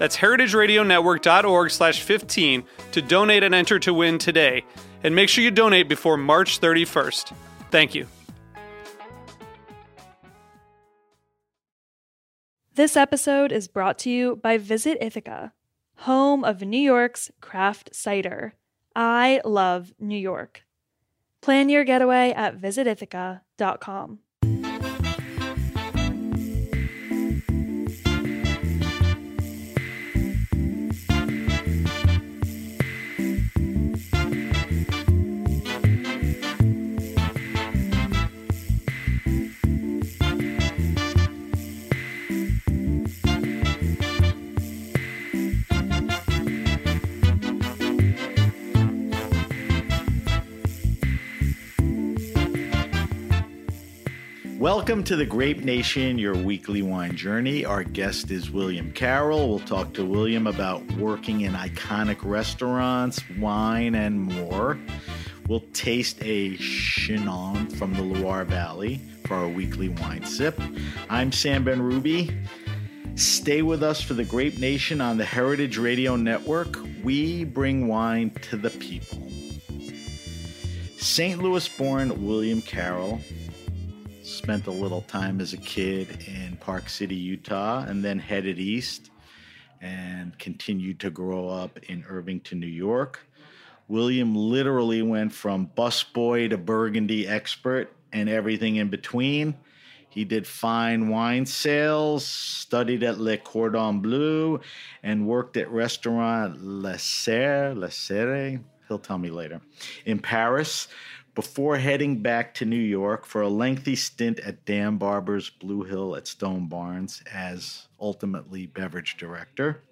That's heritageradionetwork.org slash 15 to donate and enter to win today. And make sure you donate before March 31st. Thank you. This episode is brought to you by Visit Ithaca, home of New York's craft cider. I love New York. Plan your getaway at visitithaca.com. Welcome to the Grape Nation, your weekly wine journey. Our guest is William Carroll. We'll talk to William about working in iconic restaurants, wine, and more. We'll taste a Chinon from the Loire Valley for our weekly wine sip. I'm Sam Benrubi. Stay with us for the Grape Nation on the Heritage Radio Network. We bring wine to the people. St. Louis born William Carroll spent a little time as a kid in Park City, Utah, and then headed east and continued to grow up in Irvington, New York. William literally went from busboy to burgundy expert and everything in between. He did fine wine sales, studied at Le Cordon Bleu, and worked at restaurant Le Serre, Le Serre, he'll tell me later, in Paris, before heading back to New York for a lengthy stint at Dan Barber's Blue Hill at Stone Barns as ultimately beverage director.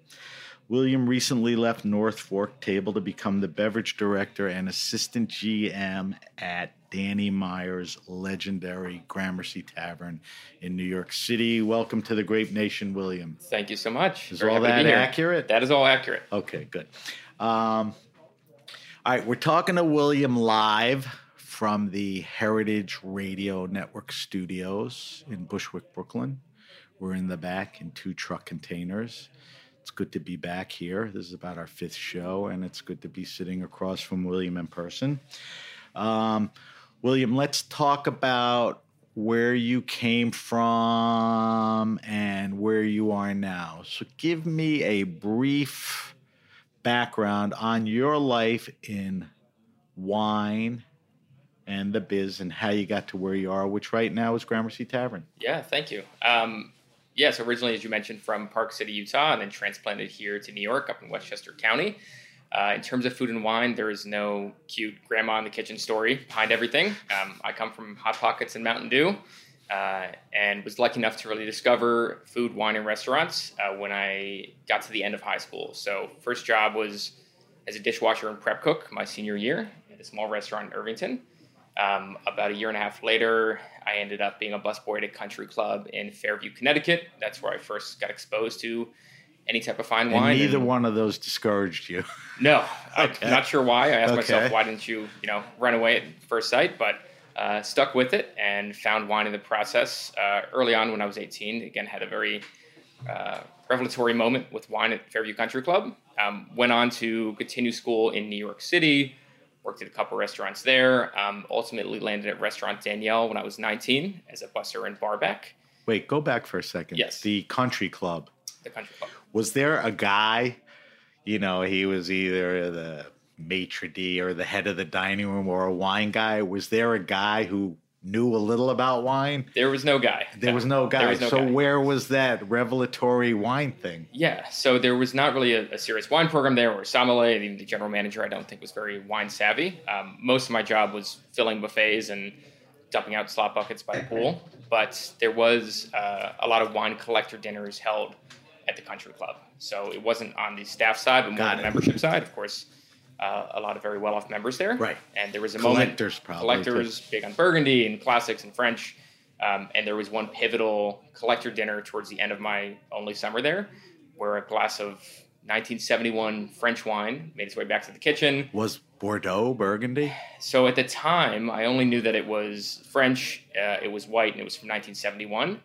William recently left North Fork Table to become the beverage director and assistant GM at Danny Meyer's legendary Gramercy Tavern in New York City. Welcome to the Grape Nation, William. Thank you so much. Is Very all that accurate? That is all accurate. Okay, good. Um, all right, we're talking to William live from the Heritage Radio Network studios in Bushwick, Brooklyn. We're in the back in two truck containers. It's good to be back here. This is about our fifth show, and it's good to be sitting across from William in person. Um, William, let's talk about where you came from and where you are now. So, give me a brief background on your life in wine and the biz and how you got to where you are, which right now is Gramercy Tavern. Yeah, thank you. Um, yeah, so originally, as you mentioned, from Park City, Utah, and then transplanted here to New York, up in Westchester County. Uh, in terms of food and wine, there is no cute grandma in the kitchen story behind everything. Um, I come from Hot Pockets and Mountain Dew, uh, and was lucky enough to really discover food, wine, and restaurants uh, when I got to the end of high school. So, first job was as a dishwasher and prep cook my senior year at a small restaurant in Irvington. Um, about a year and a half later, I ended up being a busboy at a country club in Fairview, Connecticut. That's where I first got exposed to any type of fine And wine. neither and- one of those discouraged you. No, Okay. I'm not sure why. I asked Okay. myself, why didn't you, you know, run away at first sight? But uh, stuck with it and found wine in the process. Uh, early on, when I was 18, again had a very uh, revelatory moment with wine at Fairview Country Club. Um, went on to continue school in New York City. Worked at a couple restaurants there. Um, ultimately landed at Restaurant Daniel when I was 19 as a busser and barback. Wait, go back for a second. Yes. The country club. The country club. Was there a guy, you know, he was either the maitre d or the head of the dining room or a wine guy? Was there a guy who knew a little about wine? There was no guy. There was no guy. Was no so guy. where was that revelatory wine thing? Yeah, so there was not really a, a serious wine program there or sommelier. Even the general manager, I don't think, was very wine savvy. Um, most of my job was filling buffets and dumping out slot buckets by the pool. But there was uh, a lot of wine collector dinners held at the country club. So it wasn't on the staff side, but more Got on the it. membership side. Of course, uh, a lot of very well-off members there. Right. And there was a Collectors moment, probably, collectors big on Burgundy and classics and French. Um, and there was one pivotal collector dinner towards the end of my only summer there, where a glass of 1971 French wine made its way back to the kitchen. Was Bordeaux Burgundy? So at the time, I only knew that it was French, uh, it was white, and it was from 1971.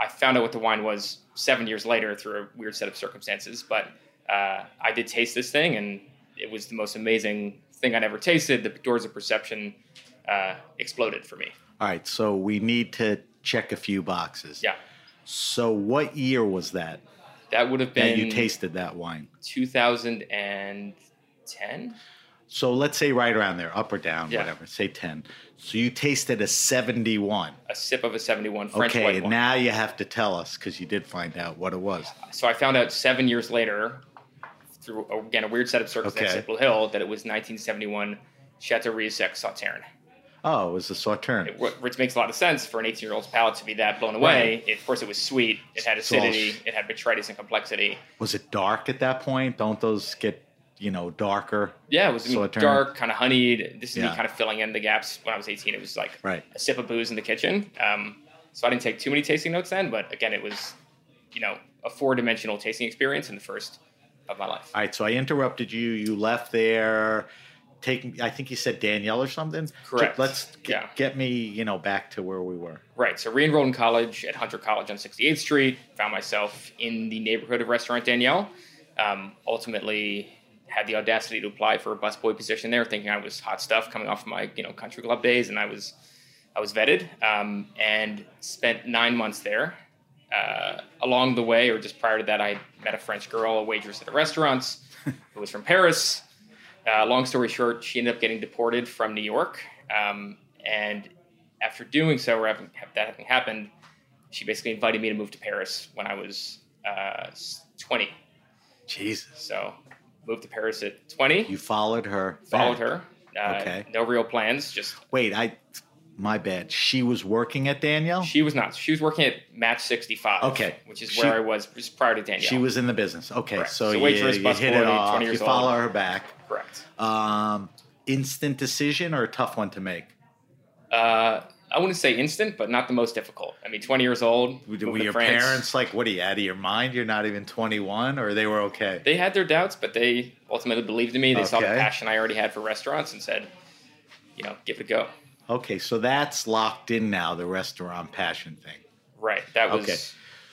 I found out what the wine was seven years later through a weird set of circumstances, but uh, I did taste this thing, and it was the most amazing thing I'd ever tasted. The doors of perception uh, exploded for me. All right, so we need to check a few boxes. Yeah, So what year was that that would have been. that you tasted that wine? 2010. So let's say right around there, up or down, Yeah. whatever. Say 10. So you tasted a 71. A sip of a 71 French okay, white wine. now you have to tell us because you did find out what it was. so I found out seven years later, through again a weird set of circumstances Okay. at Blue Hill, that it was 1971 Chateau Rieussec Sauterne, Oh, it was a Sauterne. Wh- which makes a lot of sense for an 18 year old's palate to be that blown away. Of course, it was sweet. It had acidity. It had botrytis and complexity. Was it dark at that point? Don't those get, you know, darker? Yeah, it was I mean, dark, kind of honeyed. This is Yeah. me kind of filling in the gaps. When I was 18, it was like Right. a sip of booze in the kitchen. Um, so I didn't take too many tasting notes then, but again, it was, you know, a four dimensional tasting experience in the first of my life. All right, so I interrupted you. You left there. Taking, I think you said Daniel or something. Correct. Let's get, Yeah. get me, you know, back to where we were. Right. So re-enrolled in college at Hunter College on 68th Street. Found myself in the neighborhood of Restaurant Daniel. Um, ultimately, had the audacity to apply for a busboy position there, thinking I was hot stuff coming off my you know country club days, and I was I was vetted um, and spent nine months there. Uh, along the way, or just prior to that, I met a French girl, a waitress at a restaurant, who was from Paris. Uh, long story short, she ended up getting deported from New York. Um, and after doing so, or having, that having happened, she basically invited me to move to Paris when I was uh, 20. Jesus. So moved to Paris at 20, You followed her. followed back. her. Uh, Okay. No real plans. Just Wait, I, my bad. She was working at Daniel. she was not. She was working at Match 65. Okay. Which is She- where I was just prior to Daniel. She was in the business. Okay, Correct. so, So you, you hit it off. years You follow old. her back. correct. Um, instant decision or a tough one to make? Uh, I wouldn't say instant, but not the most difficult. I mean, 20 years old. Were your France. parents like, "What are you out of your mind? You're not even 21," or they were okay? They had their doubts, but they ultimately believed in me. They saw the passion I already had for restaurants and said, you know, give it a go. Okay, so that's locked in now. The restaurant passion thing. Right. That was Okay.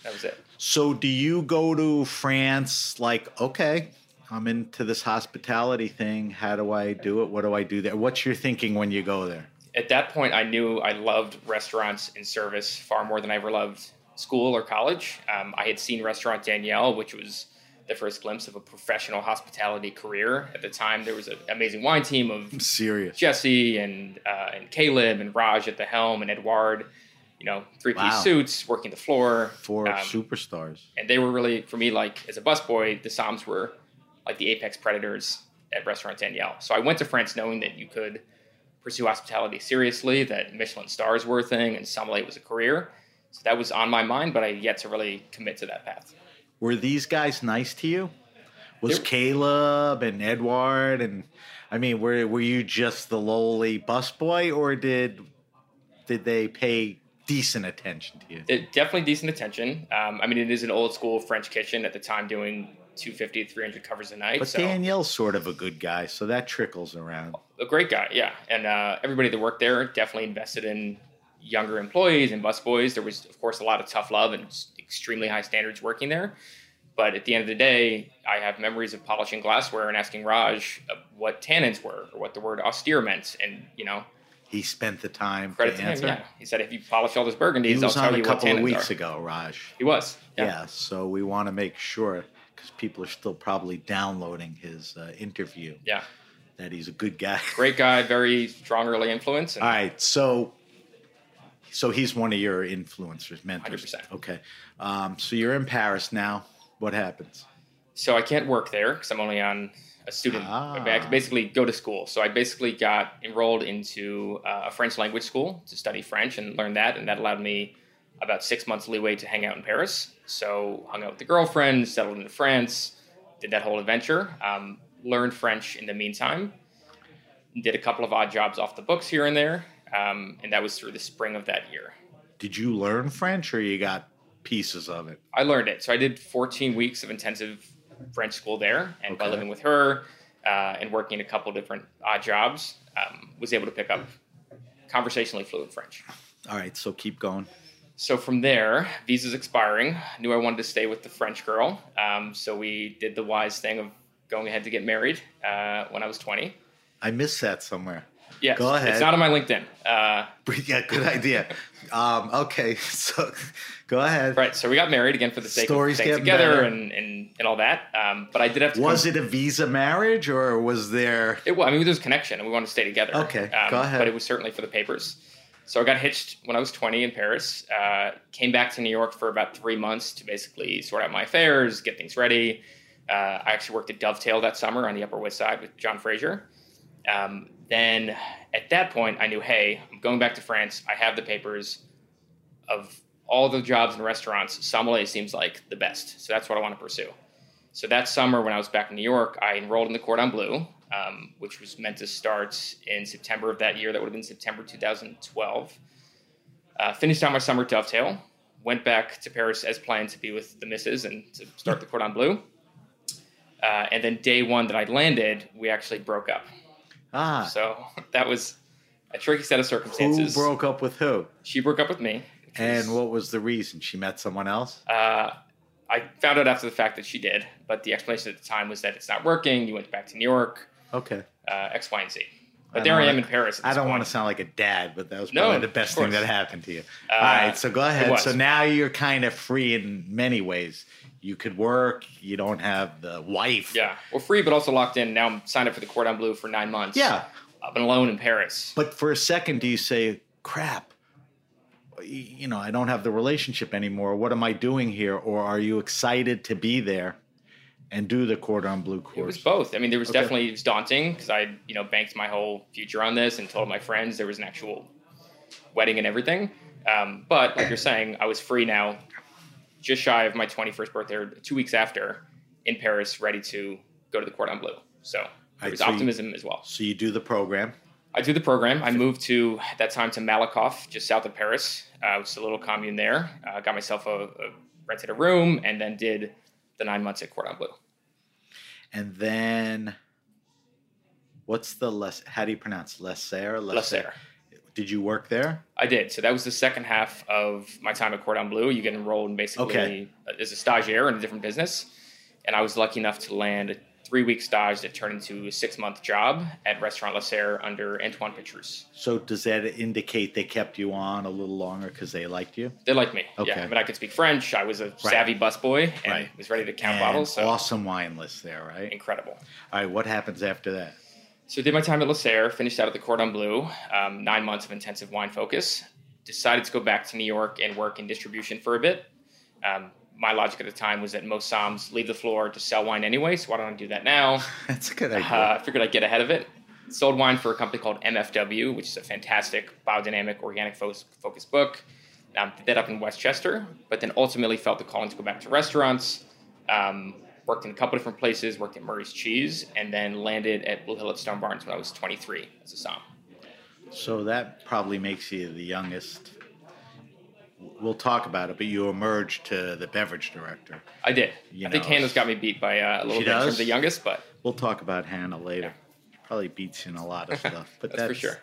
that was it. So do you go to France like, okay, I'm into this hospitality thing. How do I do it? What do I do there? What's your thinking when you go there? At that point, I knew I loved restaurants and service far more than I ever loved school or college. Um, I had seen Restaurant Danielle, which was the first glimpse of a professional hospitality career. At the time, there was an amazing wine team of I'm serious. Jesse and uh, and Caleb and Raj at the helm and Edward, you know, three piece Wow. suits, working the floor. Four Um, superstars. and they were really for me like as a busboy the somms were like the apex predators at Restaurant Daniel. So I went to France knowing that you could pursue hospitality seriously, that Michelin stars were a thing, and sommelier was a career. So that was on my mind, but I had yet to really commit to that path. Were these guys nice to you? Was They- Caleb and Edward and I mean, were were you just the lowly busboy, or did did they pay decent attention to you? It, definitely decent attention. Um, I mean, it is an old school French kitchen at the time, doing 250 300 covers a night. But so Daniel's sort of a good guy, so that trickles around. a great guy, yeah. And uh, everybody that worked there definitely invested in younger employees and busboys. There was, of course, a lot of tough love and extremely high standards working there. But at the end of the day, I have memories of polishing glassware and asking Raj what tannins were or what the word austere meant. And, you know, He spent the time credit to him. answer. Yeah. He said, if you polish all those He burgundies, I'll was tell on a you what couple of tannins weeks are. ago, Raj. He was. Yeah. Yeah. so we want to make sure because people are still probably downloading his uh, interview. Yeah. that he's a good guy. Great guy, very strong early influence. And All right, so so he's one of your influencers, mentors. 100%. Okay, um, so you're in Paris now. What happens? So I can't work there because I'm only on a student. Ah. I can basically go to school. So I basically got enrolled into uh, a French language school to study French and learn that, and that allowed me about six months leeway to hang out in Paris. So hung out with the girlfriend, settled into France, did that whole adventure. Um, learned French in the meantime. Did a couple of odd jobs off the books here and there, um, and that was through the spring of that year. Did you learn French, or you got pieces of it? I learned it. So I did 14 weeks of intensive French school there, and by living with her uh, and working a couple different odd jobs, um, was able to pick up conversationally fluent French. All right, so keep going. So from there, visa's expiring. Knew I wanted to stay with the French girl, um, so we did the wise thing of going ahead to get married uh, when I was 20. I missed that somewhere. Yes, Go ahead. It's not on my LinkedIn. Uh, Yeah, good idea. um, okay, so go ahead. right, so we got married again for the sake Story's of staying together and, and, and all that. Um, but I did have to. Was come- it a visa marriage, or was there? It was. I mean, there was a connection, and we wanted to stay together. Okay, go ahead. But it was certainly for the papers. So I got hitched when I was 20 in Paris. Uh, came back to New York for about three months to basically sort out my affairs, get things ready. Uh, I actually worked at Dovetail that summer on the Upper West Side with John Fraser. Um, then at that point, I knew, hey, I'm going back to France. I have the papers of all the jobs in restaurants. Sommelier seems like the best. So that's what I want to pursue. So that summer, when I was back in New York, I enrolled in the Cordon Bleu, um, which was meant to start in September of that year. That would have been September 2012. Uh, finished out my summer Dovetail. Went back to Paris as planned to be with the missus and to start the Cordon Bleu. Uh, and then day one that I landed, we actually broke up. Ah, So that was a tricky set of circumstances. who broke up with who? She broke up with me. And what was the reason? She met someone else. Uh, I found out after the fact that she did, but the explanation at the time was that it's not working. You went back to New York, Okay. uh, X, Y, and Z. But I there I am in Paris. at I don't want to sound like a dad, but that was No, probably the best thing that happened to you. Uh, All right, so go ahead. So now you're kind of free in many ways. You could work. You don't have the wife. Yeah, well, free, but also locked in. Now I'm signed up for the Cordon Bleu for nine months. Yeah. I've been alone in Paris. But for a second, do you say, "Crap"? You know, I don't have the relationship anymore. What am I doing here? Or are you excited to be there and do the cordon bleu course? It was both. I mean, there was Okay. definitely it was daunting because I, you know, banked my whole future on this and told my friends there was an actual wedding and everything. Um, but like you're saying, I was free now, just shy of my 21st birthday, or two weeks after, in Paris, ready to go to the Cordon Bleu. So there was so you- optimism as well. So you do the program. I do the program. I moved to at that time to Malakoff, just south of Paris. Uh, it's a little commune there. Uh, got myself a, a rented a room and then did the nine months at Cordon Bleu. And then, what's the less? How do you pronounce Lesser? Lesser. Did you work there? I did. So that was the second half of my time at Cordon Bleu. You get enrolled in basically Okay. as a stagiaire in a different business. And I was lucky enough to land a three week stage that turned into a six month job at Restaurant Lasserre under Antoine Petrus. So does that indicate they kept you on a little longer because they liked you? They liked me. Okay. Yeah. I mean, I could speak French. I was a savvy busboy and Right. was ready to count And bottles. So awesome wine list there, right? incredible. All right, what happens after that? So I did my time at Lasserre, finished out at the Cordon Bleu, um, nine months of intensive wine focus. Decided to go back to New York and work in distribution for a bit. Um, my logic at the time was that most somms leave the floor to sell wine anyway, so why don't I do that now? That's a good idea. Uh, I figured I'd get ahead of it. Sold wine for a company called MFW, which is a fantastic biodynamic organic fo- focused book. Um, did that up in Westchester, but then ultimately felt the calling to go back to restaurants. Um, worked in a couple different places, worked at Murray's Cheese, and then landed at Blue Hill at Stone Barns when I was 23 as a Som. so that probably makes you the youngest. We'll talk about it, but you emerged to the beverage director. I did. You I think Hannah's got me beat by uh, a little bit in terms does? of the youngest, but We'll talk about Hannah later. Probably beats you in a lot of stuff, but That's for sure.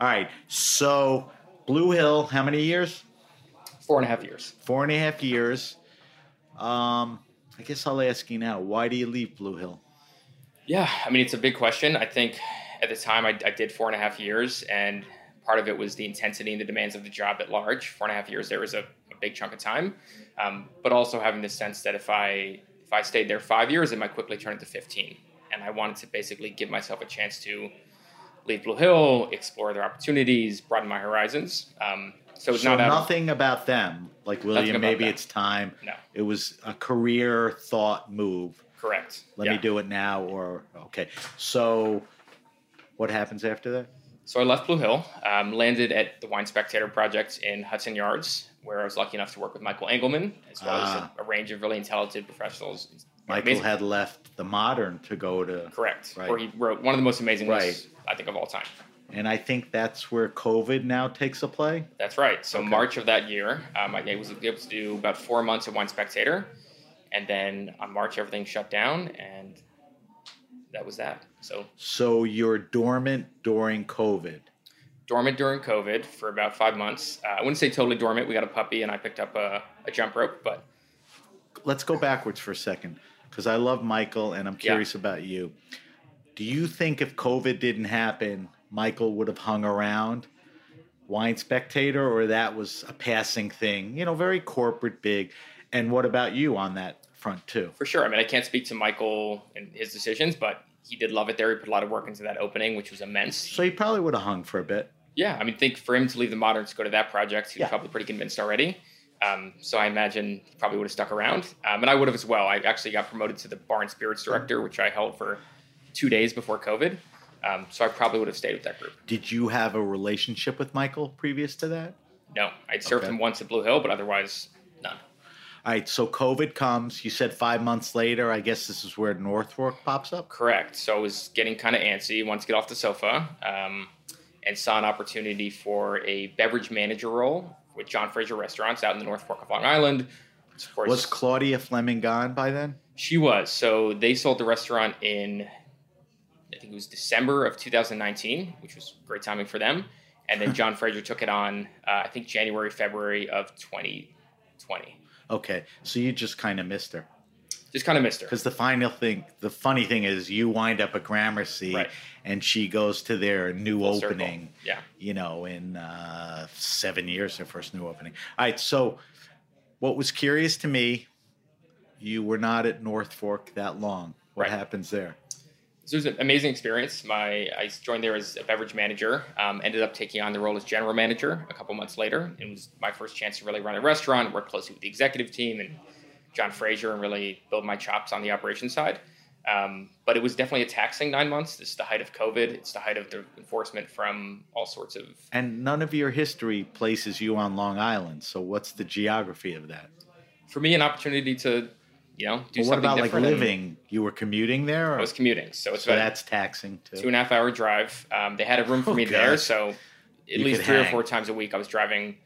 All right, so Blue Hill, how many years? four and a half years. Four and a half years. Um, I guess I'll ask you now. Why do you leave Blue Hill? Yeah, I mean, it's a big question. I think at the time I, I did four and a half years, and part of it was the intensity and the demands of the job at large. Four and a half years there was a, a big chunk of time, um, but also having the sense that if I if I stayed there five years, it might quickly turn into fifteen. and I wanted to basically give myself a chance to leave Blue Hill, explore other opportunities, broaden my horizons. Um, so it's so not out of- nothing about them, like William. Maybe it's time. No. It was a career thought move. correct. Let Yeah. me do it now, or okay. So, what happens after that? So I left Blue Hill, um, landed at the Wine Spectator Project in Hudson Yards, where I was lucky enough to work with Michael Engelmann, as well Ah. as a, a range of really talented professionals. Michael Amazing. had left the Modern to go to, correct, Right. where he wrote one of the most amazing Right. lists I think of all time. And I think that's where COVID now takes a play. That's right. So Okay. March of that year, um, I was able to do about four months of Wine Spectator, and then on March everything shut down, and that was that. So So you're dormant during COVID. dormant during COVID for about five months. Uh, I wouldn't say totally dormant. We got a puppy, and I picked up a, a jump rope, but Let's go backwards for a second, because I love Michael, and I'm Yeah. curious about you. Do you think if COVID didn't happen, Michael would have hung around Wine Spectator, or that was a passing thing? You know, very corporate, big. And what about you on that front too? for sure. I mean, I can't speak to Michael and his decisions, but he did love it there. He put a lot of work into that opening, which was immense. So he probably would have hung for a bit. Yeah, I mean, think for him to leave the Moderns to go to that project, he was Yeah. probably pretty convinced already. Um, so I imagine he probably would have stuck around, um, and I would have as well. I actually got promoted to the Bar and Spirits director, which I held for two days before COVID. Um, so I probably would have stayed with that group. Did you have a relationship with Michael previous to that? No, I'd served Okay. him once at Blue Hill, but otherwise none. All right, so COVID comes. You said five months later. I guess this is where North Fork pops up. Correct. So I was getting kind of antsy, wanted to get off the sofa, um, and saw an opportunity for a beverage manager role with John Fraser Restaurants out in the North Fork of Long Island. Course, Was Claudia Fleming gone by then? she was. So they sold the restaurant in, think it was December of 2019, which was great timing for them. And then John Fraser took it on, uh, I think January, February of 2020. Okay, so you just kind of missed her. Just kind of missed her. Because the final thing, the funny thing is, you wind up at Gramercy, Right. and she goes to their new Full circle. opening. Yeah. You know, in uh, seven years, their first new opening. All right. So, what was curious to me, you were not at North Fork that long. What Right. happens there? So it was an amazing experience. My I joined there as a beverage manager. Um, ended up taking on the role as general manager a couple months later. It was my first chance to really run a restaurant, work closely with the executive team and John Fraser, and really build my chops on the operations side. Um, but it was definitely a taxing nine months. This is the height of COVID. It's the height of the enforcement from all sorts of. And none of your history places you on Long Island. So, what's the geography of that? For me, an opportunity to, you know, do Well, what something about like different. and living? You were commuting there, or? I was commuting, so it's so that's taxing too. two and a half hour drive. Um, they had a room for Oh, me there, so at You least three or four times a week I was driving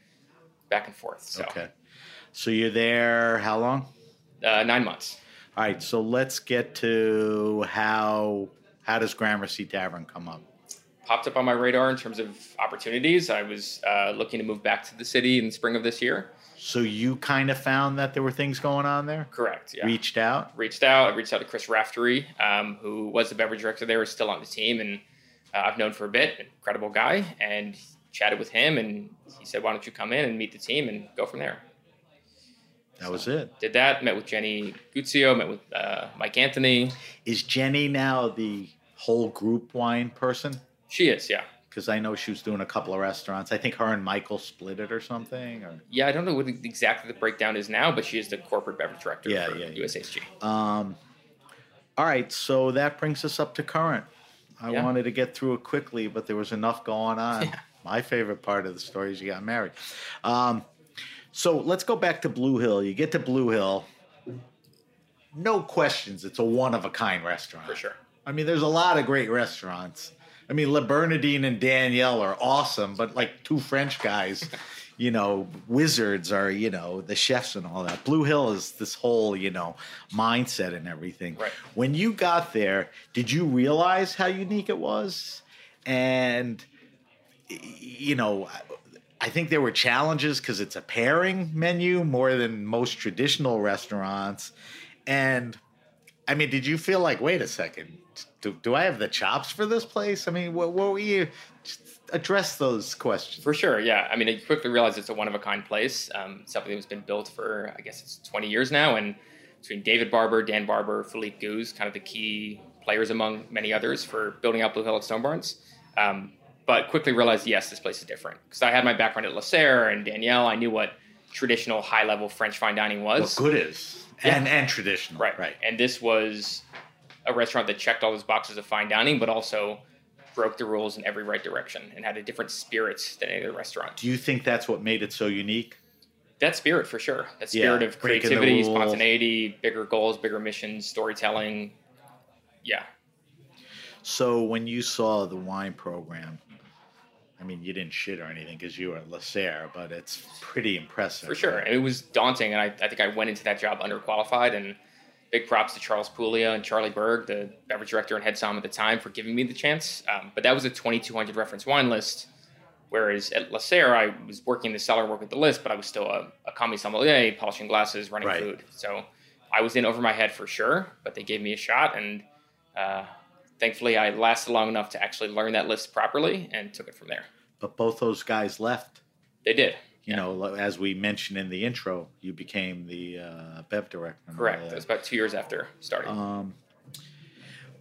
back and forth. So Okay. So you're there how long? uh, nine months. All right. So let's get to how how does Gramercy Tavern come up? Popped up on my radar in terms of opportunities. I was uh, looking to move back to the city in the spring of this year. So you kind of found that there were things going on there. Correct. Yeah. Reached out. reached out. I reached out to Chris Raftery, um, who was the beverage director there, is still on the team, and uh, I've known for a bit. Incredible guy, and chatted with him, and he said, "Why don't you come in and meet the team and go from there?" That was it. Did that. Met with Jenny Guizio. Met with uh, Mike Anthony. Is Jenny now the whole group wine person? She is, yeah, Because I know she was doing a couple of restaurants. I think her and Michael split it or something. Or yeah. I don't know what exactly the breakdown is now, but she is the corporate beverage director Yeah, for yeah, yeah. USHG. Um, all right, so that brings us up to current. I Yeah. wanted to get through it quickly, but there was enough going on. Yeah. My favorite part of the story is you got married. Um, so let's go back to Blue Hill. You get to Blue Hill. No questions, it's a one of a kind restaurant. For sure. I mean, there's a lot of great restaurants. I mean, Le Bernardin and Daniel are awesome, but like two French guys, you know, wizards are, you know, the chefs and all that. Blue Hill is this whole, you know, mindset and everything. Right. When you got there, did you realize how unique it was? And, you know, I think there were challenges because it's a pairing menu more than most traditional restaurants. And I mean, did you feel like, wait a second, do, do I have the chops for this place? I mean, what, what were you? Address those questions. For sure, yeah. I mean, you quickly realize it's a one of a kind place. Um, something that's been built for, I guess it's 20 years now. And between David Barber, Dan Barber, Philippe Guz, kind of the key players among many others for building out Blue Hill at Stone Barns. Um, but quickly realized, yes, this place is different because I had my background at Lasserre and Daniel. I knew what traditional high level French fine dining was. What good is and and traditional, Right. Right. And this was a restaurant that checked all those boxes of fine dining, but also broke the rules in every right direction and had a different spirit than any other restaurant. Do you think that's what made it so unique? That spirit, for sure. That Yeah, spirit of creativity, spontaneity, bigger goals, bigger missions, storytelling. Yeah. So when you saw the wine program, I mean, you didn't shit or anything because you were at Lasserre, but it's pretty impressive. For sure. And it was daunting. And I, I think I went into that job underqualified. And big props to Charles Puglia and Charlie Berg, the beverage director and head som at the time, for giving me the chance. Um, but that was a 2,200 reference wine list. Whereas at Lasserre, I was working the cellar, working the list, but I was still a, a commis sommelier, polishing glasses, running Right. food. So I was in over my head for sure, but they gave me a shot. And uh, thankfully, I lasted long enough to actually learn that list properly and took it from there. But both those guys left. They did. You Yeah. know, as we mentioned in the intro, you became the uh, bev director. Correct. It was about two years after starting. Um,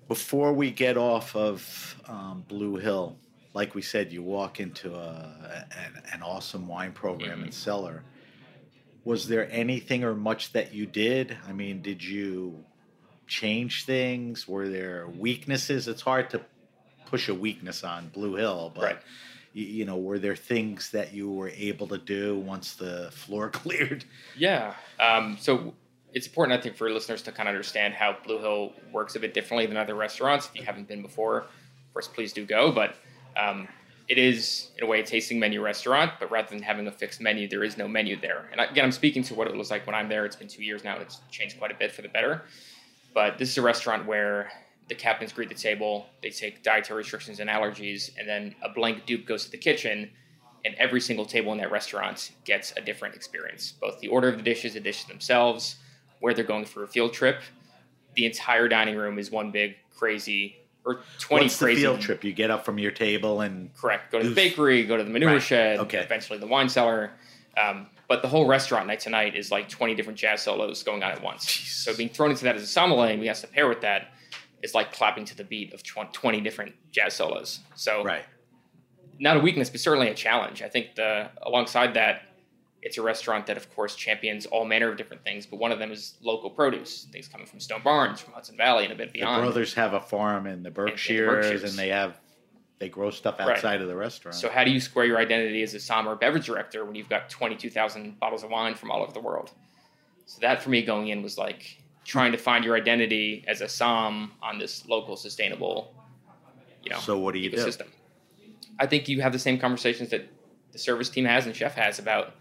before we get off of um, Blue Hill, like we said, you walk into a, an, an awesome wine program and cellar. Was there anything or much that you did? I mean, did you change things? Were there weaknesses? It's hard to push a weakness on Blue Hill, but Right. You know, were there things that you were able to do once the floor cleared? Yeah. Um, so it's important, I think, for listeners to kind of understand how Blue Hill works a bit differently than other restaurants. If you haven't been before, of course, please do go. But um, it is, in a way, a tasting menu restaurant, but rather than having a fixed menu, there is no menu there. And again, I'm speaking to what it was like when I'm there. It's been two years now. It's changed quite a bit for the better. But this is a restaurant where the captains greet the table, they take dietary restrictions and allergies, and then a blank dupe goes to the kitchen, and every single table in that restaurant gets a different experience. Both the order of the dishes, the dishes themselves, where they're going for a field trip. The entire dining room is one big crazy or twenty What's crazy field trip? You get up from your table and Correct. Go to the bakery, go to the manure Right. shed, Okay. eventually the wine cellar. Um, but the whole restaurant night to night is like 20 different jazz solos going on at once. So being thrown into that as a sommelier we have to pair with that is like clapping to the beat of 20 different jazz solos. So right. not a weakness, but certainly a challenge. I think the alongside that, it's a restaurant that, of course, champions all manner of different things, but one of them is local produce, things coming from Stone Barns, from Hudson Valley, and a bit beyond. The brothers have a farm in the Berkshires, Berkshires. and they have they grow stuff Right. outside of the restaurant. So how do you square your identity as a som or beverage director when you've got 22,000 bottles of wine from all over the world? So that for me going in was like trying to find your identity as a som on this local sustainable, you know, So what do you do? I think you have the same conversations that the service team has and chef has about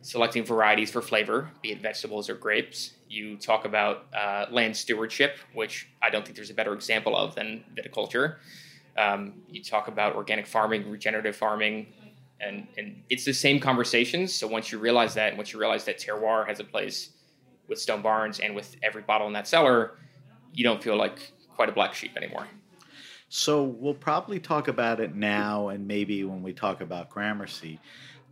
selecting varieties for flavor, be it vegetables or grapes. You talk about uh, land stewardship, which I don't think there's a better example of than viticulture. Um, you talk about organic farming, regenerative farming, and, and it's the same conversations. So once you realize that, and once you realize that terroir has a place with Stone Barns and with every bottle in that cellar, you don't feel like quite a black sheep anymore. So we'll probably talk about it now, and maybe when we talk about Gramercy.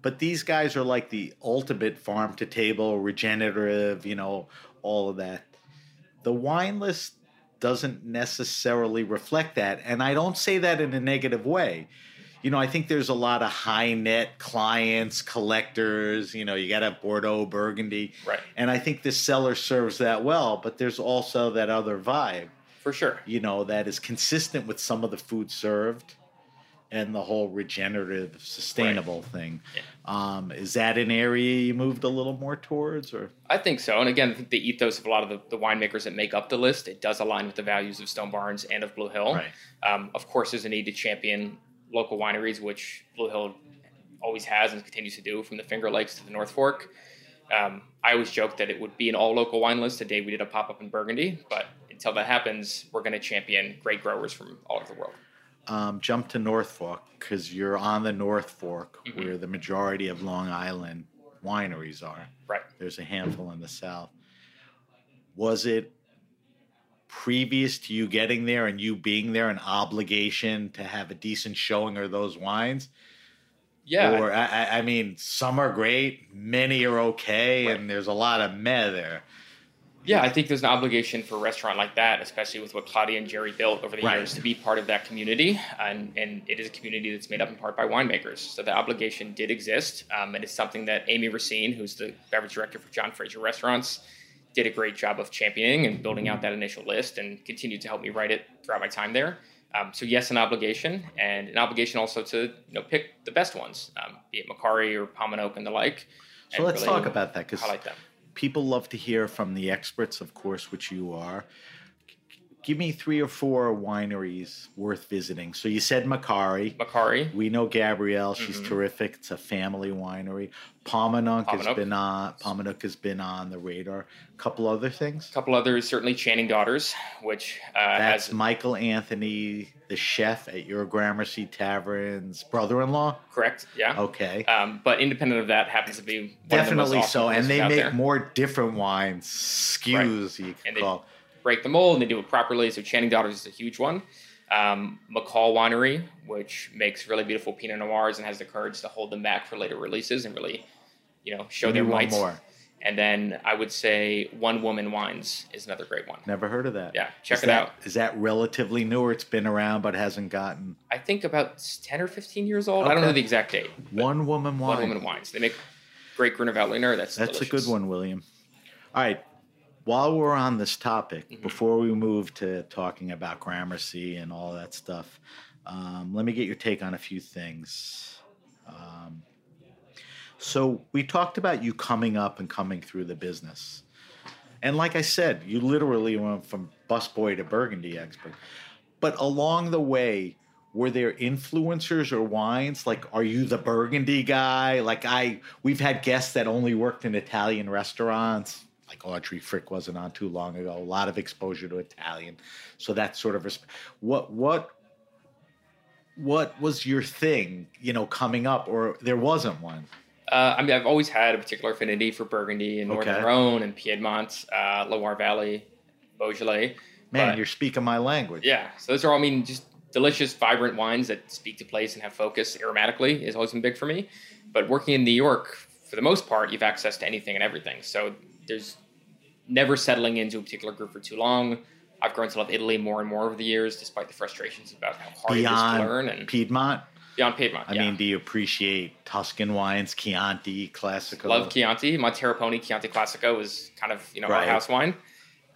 But these guys are like the ultimate farm to table, regenerative, you know, all of that. The wine list doesn't necessarily reflect that, and I don't say that in a negative way. You know, I think there's a lot of high net clients, collectors. You know, you got to have Bordeaux, Burgundy, Right. and I think this cellar serves that well. But there's also that other vibe For sure. you know, that is consistent with some of the food served and the whole regenerative, sustainable thing. Um, is that an area you moved a little more towards, or I think so. And again, I think the ethos of a lot of the, the winemakers that make up the list, it does align with the values of Stone Barns and of Blue Hill. Right. Um, of course, there's a need to champion local wineries, which Blue Hill always has and continues to do from the Finger Lakes to the North Fork. Um, I always joke that it would be an all local wine list the day we did a pop up in Burgundy, but until that happens, we're going to champion great growers from all over the world. um, jump to North Fork because you're on the North Fork, Mhm. where the majority of Long Island wineries are. Right. There's a handful in the South. Was it previous to you getting there and you being there an obligation to have a decent showing of those wines? Yeah. Or I, I- I mean, some are great, many are okay, Right. and there's a lot of meh there. Yeah, I think there's an obligation for a restaurant like that, especially with what Claudia and Gerry built over the Right. years, to be part of that community. And, and it is a community that's made up in part by winemakers. So the obligation did exist. Um, and it's something that Amy Racine, who's the beverage director for John Fraser Restaurants, did a great job of championing and building out that initial list and continued to help me write it throughout my time there. Um, so yes, an obligation, and an obligation also to you know pick the best ones, um, be it Macari or Paumanok and the like. So let's really talk about that because people love to hear from the experts, of course, which you are. Give me three or four wineries worth visiting. So you said Macari. Macari, We know Gabrielle; she's Mhm. terrific. It's a family winery. Paumanok has been on. Paumanok has been on the radar. A couple other things. A couple others, certainly Channing Daughters, which uh, That's has Michael Anthony, the chef at your Gramercy Tavern's brother-in-law. correct, yeah. Okay, Um, but independent of that, happens to be one of the definitely so. And they make there. more different wines, skews you And can they- call. Break the mold and they do it properly. So Channing Daughters is a huge one. Um, McCall Winery, which makes really beautiful Pinot Noirs and has the courage to hold them back for later releases and really, you know, show their one more. And then I would say One Woman Wines is another great one. Never heard of that. Yeah, check Is it that- out. Is that relatively newer? It's been around but hasn't gotten I think about ten or fifteen years old. I don't know the exact date. one woman wine. One Woman Wines. They make great Veltliner. That's That's a good one, William. All right. While we're on this topic, Mhm. before we move to talking about Gramercy and all that stuff, um, let me get your take on a few things. Um, so we talked about you coming up and coming through the business, and like I said, you literally went from busboy to Burgundy expert. But along the way, were there influencers or wines? Like, are you the Burgundy guy? Like, I we've had guests that only worked in Italian restaurants. Like Audrey Frick wasn't on too long ago. A lot of exposure to Italian, so that sort of resp- what what what was your thing? You know, coming up, or there wasn't one. Uh, I mean, I've always had a particular affinity for Burgundy and Northern Okay. Rhone and Piedmont, uh, Loire Valley, Beaujolais. Man, But- you're speaking my language. Yeah, so those are all, I mean, just delicious, vibrant wines that speak to place and have focus aromatically has always been big for me. But working in New York, for the most part, you've access to anything and everything. So there's never settling into a particular group for too long. I've grown to love Italy more and more over the years, despite the frustrations about how hard it is to learn and Piedmont. beyond Piedmont. I yeah. mean, do you appreciate Tuscan wines, Chianti, Classico? love Chianti. My Terraponi Chianti Classico is kind of you know Right. our house wine.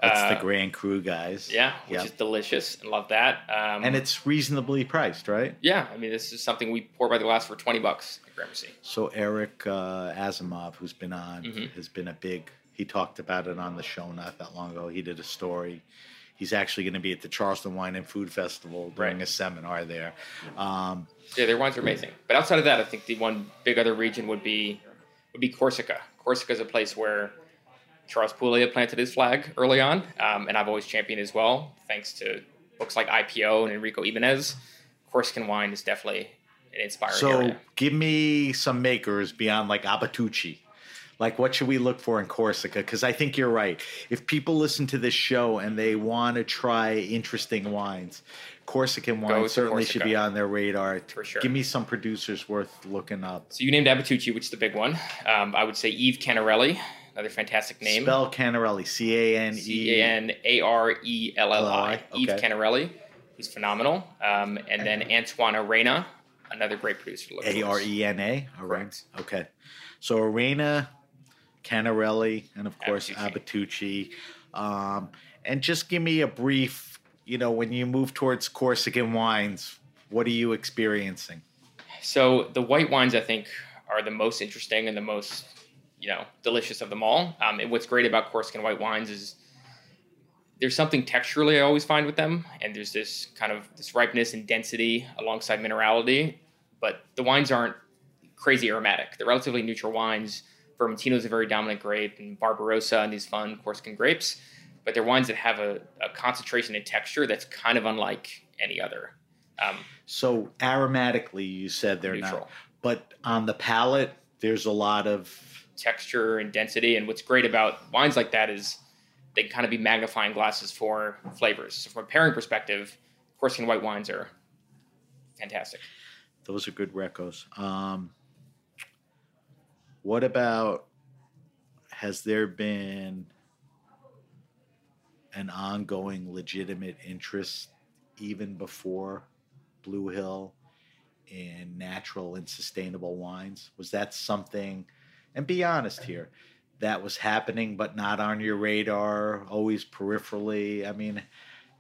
That's Uh, the Grand Cru guys. Yeah, which Yep. is delicious and love that. Um, and it's reasonably priced, right? yeah, I mean this is something we pour by the glass for twenty bucks at Gramercy. So Eric uh, Asimov, who's been on, Mhm. has been a big. He talked about it on the show not that long ago. He did a story. He's actually going to be at the Charleston Wine and Food Festival doing Right. a seminar there. Um, Yeah, their wines are amazing. But outside of that, I think the one big other region would be would be Corsica. Corsica is a place where Charles Puglia planted his flag early on, um, and I've always championed as well, thanks to books like IPO and Enrico Ibanez. Corsican wine is definitely an inspiring so area. give me some makers beyond like Abbatucci. Like, what should we look for in Corsica? Because I think you're right. If people listen to this show and they want to try interesting wines, Corsican wine certainly should be on their radar. For sure. Give me some producers worth looking up. So you named Abbatucci, which is the big one. Um, I would say Yves Canarelli, another fantastic name. Spell Canarelli, C A N C E. A N A R E L L I. Yves Canarelli, who's phenomenal. Um, and then Antoine Arena, another great producer. to look A. R E N A. Correct. Okay. So Arena, Canarelli, and of course Abbatucci. Abbatucci. Um, and just give me a brief, you know, when you move towards Corsican wines, what are you experiencing? So the white wines, I think, are the most interesting and the most, you know, delicious of them all. Um, and what's great about Corsican white wines is there's something texturally I always find with them, and there's this kind of this ripeness and density alongside minerality. But the wines aren't crazy aromatic. They're relatively neutral wines. Vermentino is a very dominant grape, and Barbarossa and these fun Corsican grapes. But they're wines that have a, a concentration and texture that's kind of unlike any other. Um, So aromatically, you said they're neutral. not, but on the palate, there's a lot of texture and density. And what's great about wines like that is they can kind of be magnifying glasses for flavors. So from a pairing perspective, Corsican white wines are fantastic. those are good recos. Um, what about has there been an ongoing legitimate interest even before Blue Hill in natural and sustainable wines? Was that something, and be honest here, that was happening but not on your radar, always peripherally? I mean,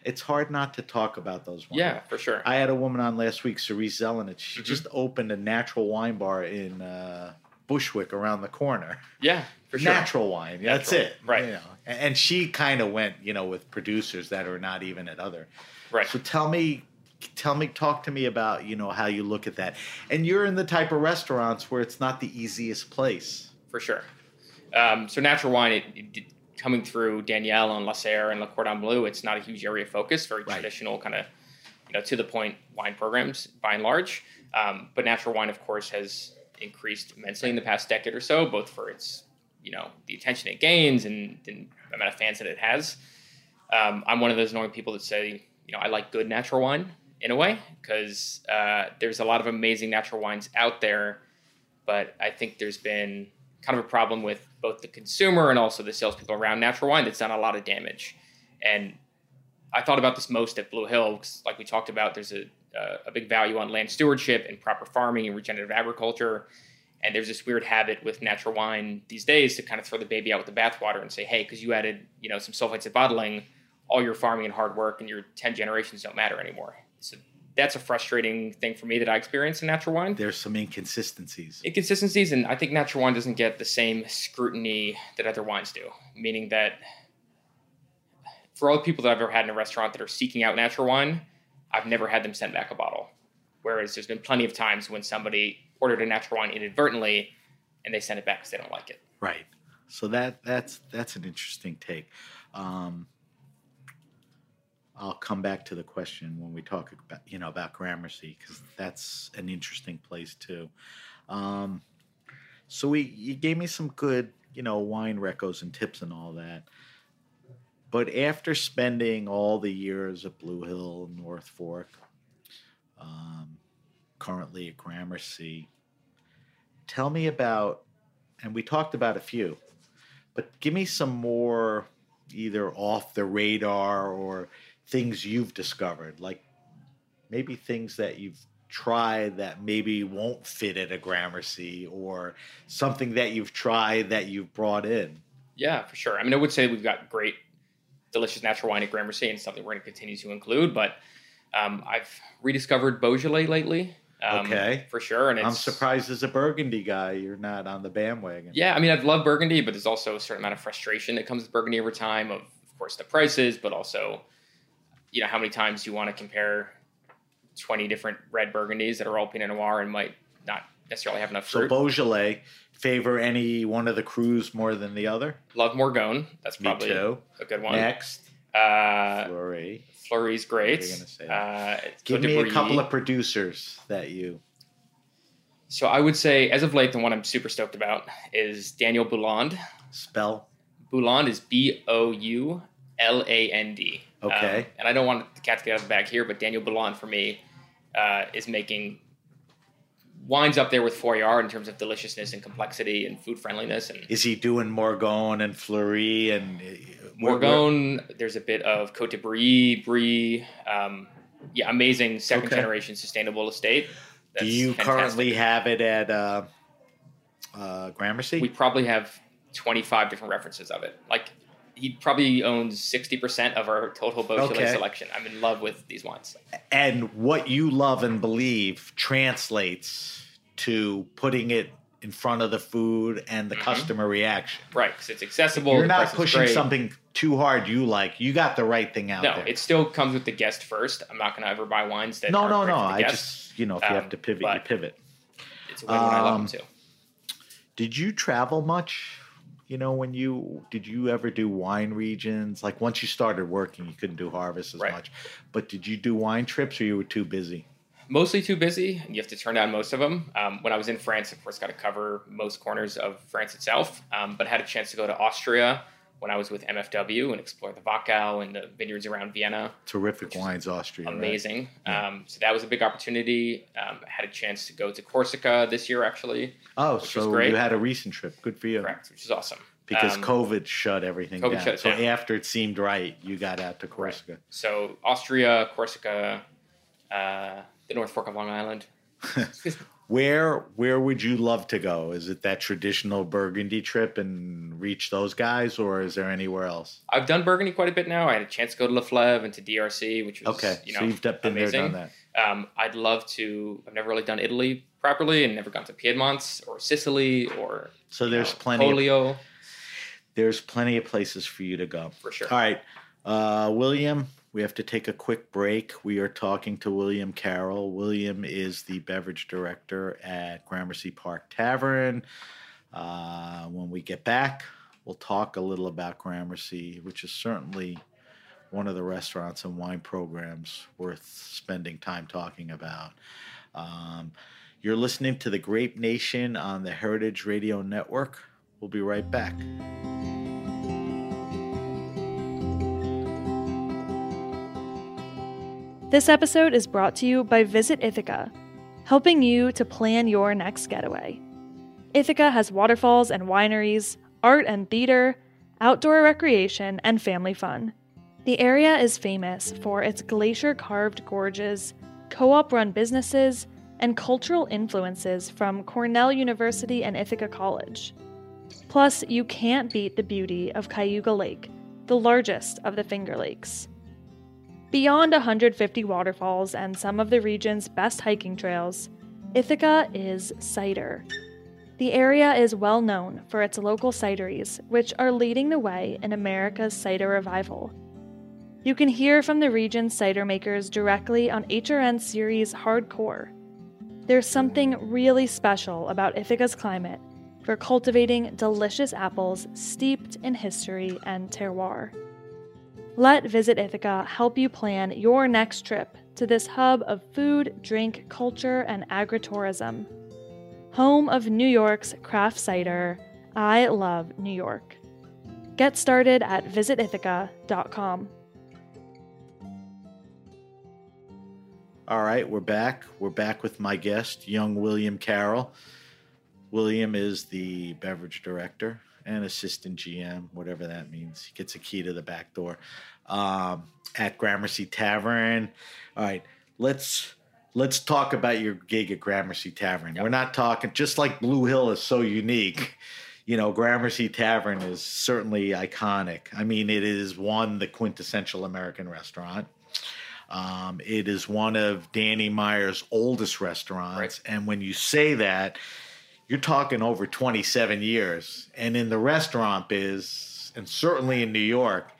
it's hard not to talk about those wines. Yeah, for sure. I had a woman on last week, Cerise Zelenich. She Mhm. just opened a natural wine bar in uh, Bushwick around the corner. yeah, for sure. Natural wine. That's it. right. You know. And and she kind of went, you know, with producers that are not even at other. Right. So tell me, tell me, talk to me about, you know, how you look at that. And you're in the type of restaurants where it's not the easiest place. for sure. Um, so natural wine, it, it, coming through Daniel and Lasserre and Le Cordon Bleu, it's not a huge area of focus. Very Right. traditional, kind of, you know, to the point wine programs by and large. Um, but natural wine, of course, has increased immensely in the past decade or so, both for its, you know, the attention it gains and the amount of fans that it has. Um, I'm one of those annoying people that say, you know, I like good natural wine in a way because uh, there's a lot of amazing natural wines out there, but I think there's been kind of a problem with both the consumer and also the salespeople around natural wine that's done a lot of damage. And I thought about this most at Blue Hill because, like we talked about, there's a, uh, a big value on land stewardship and proper farming and regenerative agriculture. And there's this weird habit with natural wine these days to kind of throw the baby out with the bathwater and say, hey, because you added you know some sulfites at bottling, all your farming and hard work and your 10 generations don't matter anymore. So that's a frustrating thing for me that I experience in natural wine There's some inconsistencies. inconsistencies, and I think natural wine doesn't get the same scrutiny that other wines do. Meaning that for all the people that I've ever had in a restaurant that are seeking out natural wine, I've never had them send back a bottle. Whereas there's been plenty of times when somebody ordered a natural wine inadvertently and they send it back because they don't like it. Right. So that that's that's an interesting take. Um, I'll come back to the question when we talk about you know about Gramercy because that's an interesting place too. Um, so we you gave me some good you know wine recos and tips and all that. But after spending all the years at Blue Hill, North Fork, um, currently at Gramercy, tell me about, and we talked about a few, but give me some more either off the radar or things you've discovered, like maybe things that you've tried that maybe won't fit at a Gramercy or something that you've tried that you've brought in. Yeah, for sure. I mean, I would say we've got great, delicious natural wine at Gramercy and something we're going to continue to include. But um, I've rediscovered Beaujolais lately. Um, Okay. For sure. And it's, I'm surprised as a Burgundy guy you're not on the bandwagon. Yeah, I mean, I've loved Burgundy, but there's also a certain amount of frustration that comes with Burgundy over time. Of, of course, the prices, but also, you know, how many times you want to compare 20 different red Burgundies that are all Pinot Noir and might not necessarily have enough fruit. So. Beaujolais, favor any one of the crus more than the other? Love Morgon. That's probably a good one. Next, Uh, Fleurie. Fleurie's great. What are you gonna say? Uh, Give me a couple of producers that you. So I would say, as of late, the one I'm super stoked about is Daniel Bouland. Spell. Bouland is B O U L A N D. Okay. Um, and I don't want the cat to get out of the bag here, but Daniel Bouland for me uh, is making wines up there with Fourier in terms of deliciousness and complexity and food friendliness. And Is he doing Morgon and Fleurie and uh, where- there's a bit of Cote de Brouilly, Brouilly. Um, yeah, amazing second Okay. generation sustainable estate. Do you fantastic. currently have it at uh, uh, Gramercy? We probably have 25 different references of it. Like he probably owns 60% of our total Beaujolais Okay. selection. I'm in love with these wines. and what you love and believe translates to putting it in front of the food and the Mhm. customer reaction. Right, because it's accessible. You're not pushing something too hard you like. You got the right thing out No, there. it still comes with the guest first. I'm not going to ever buy wines that no, no, no. I just, you know, if you Um, have to pivot, you pivot. It's a win when I love them um, too. Did you travel much? You know, when you did you ever do wine regions? Like once you started working, you couldn't do harvest as Right. much. But did you do wine trips or you were too busy? Mostly too busy, and you have to turn down most of them. Um, when I was in France, of course, got to cover most corners of France itself, um, but had a chance to go to Austria when I was with MFW and explored the Wachau and the vineyards around Vienna. Terrific wines, Austria. right? amazing. Yeah. Um, so that was a big opportunity. Um, I had a chance to go to Corsica this year, actually. Oh, so great. you had a recent trip. Good for you. Correct, which is awesome. because Um, COVID shut everything COVID down. shut so down. after it seemed right, you got out to Corsica. So Austria, Corsica, uh, the North Fork of Long Island. Where where would you love to go? Is it that traditional Burgundy trip and reach those guys, or is there anywhere else? I've done Burgundy quite a bit now. I had a chance to go to Leflaive and to DRC, which was Okay, you know so you've been amazing. there, done that. Um, I'd love to. I've never really done Italy properly, and never gone to Piedmont or Sicily or So there's know, plenty. Of, there's plenty of places for you to go. for sure. All right, uh, William, we have to take a quick break. We are talking to William Carroll. William is the beverage director at Gramercy Park Tavern. Uh, when we get back, we'll talk a little about Gramercy, which is certainly one of the restaurants and wine programs worth spending time talking about. Um, you're listening to the Grape Nation on the Heritage Radio Network. We'll be right back. This episode is brought to you by Visit Ithaca, helping you to plan your next getaway. Ithaca has waterfalls and wineries, art and theater, outdoor recreation, and family fun. The area is famous for its glacier carved gorges, co op run businesses, and cultural influences from Cornell University and Ithaca College. Plus, you can't beat the beauty of Cayuga Lake, the largest of the Finger Lakes. Beyond 150 waterfalls and some of the region's best hiking trails, Ithaca is cider. The area is well known for its local cideries, which are leading the way in America's cider revival. You can hear from the region's cider makers directly on HRN series Hardcore. There's something really special about Ithaca's climate for cultivating delicious apples steeped in history and terroir. Let Visit Ithaca help you plan your next trip to this hub of food, drink, culture, and agritourism. Home of New York's craft cider, I love New York. Get started at visitithaca.com. All right, we're back. We're back with my guest, young William Carroll. William is the beverage director and assistant GM, whatever that means. He gets a key to the back door um, at Gramercy Tavern. All right, let's let's talk about your gig at Gramercy Tavern. We're not talking just like Blue Hill is so unique. You know, Gramercy Tavern is certainly iconic. I mean, it is one the quintessential American restaurant. Um, it is one of Danny Meyer's oldest restaurants, Right. and when you say that, you're talking over 27 years. And in the restaurant biz, and certainly in New York,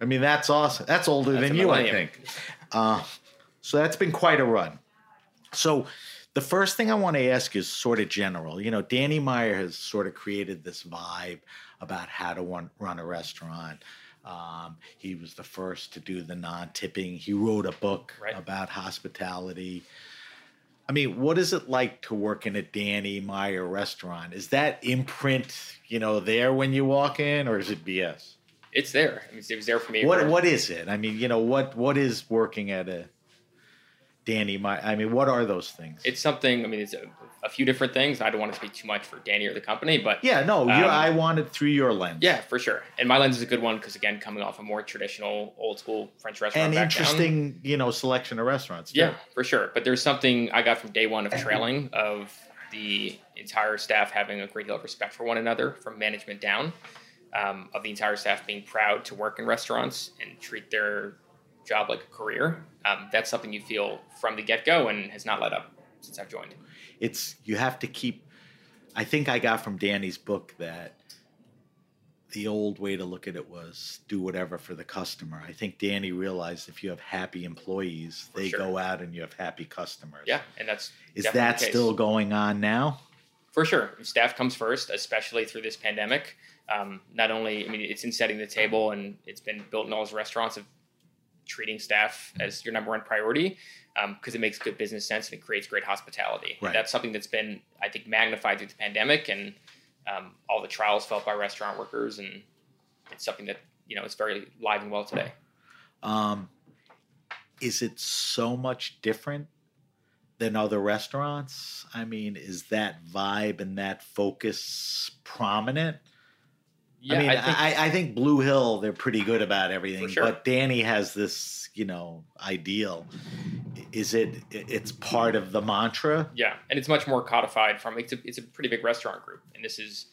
I mean that's awesome. That's older That's than you, I think. Uh, so that's been quite a run. So the first thing I want to ask is sort of general. You know, Danny Meyer has sort of created this vibe about how to run, run a restaurant. Um, he was the first to do the non-tipping. He wrote a book Right. about hospitality. I mean, what is it like to work in a Danny Meyer restaurant? Is that imprint, you know, there when you walk in, or is it BS? It's there. I mean, it was there for me. What what is it? I mean, you know, what what is working at a Danny Meyer? I mean, what are those things? It's something. I mean, it's a, a few different things. I don't want to speak too much for Danny or the company, but yeah, no, you, Um, I want it through your lens. yeah, for sure. And my lens is a good one because again, coming off a more traditional, old school French restaurant background. interesting, you know, selection of restaurants. too. Yeah, for sure. But there's something I got from day one of trailing of the entire staff having a great deal of respect for one another, from management down, um, of the entire staff being proud to work in restaurants and treat their job like a career. Um, that's something you feel from the get go and has not let up since I've joined. it's you have to keep. I think I got from Danny's book that the old way to look at it was do whatever for the customer. I think Danny realized if you have happy employees, For they sure. go out and you have happy customers. Yeah, and that's Is that still going on now? For sure. Staff comes first, especially through this pandemic. Um, not only, I mean, it's in setting the table and it's been built in all those restaurants of treating staff as your number one priority because it makes good business sense and it creates great hospitality. Right. That's something that's been, I think, magnified through the pandemic and um, all the trials felt by restaurant workers. And it's something that, you know, is very live and well today. Um, is it so much different than other restaurants? I mean, is that vibe and that focus prominent? Yeah, I mean, I think- think, I, think Blue Hill they're pretty good about everything, sure. but Danny has this, you know, ideal. Is it? It's part of the mantra. Yeah, and it's much more codified from it's a it's a pretty big restaurant group, and this is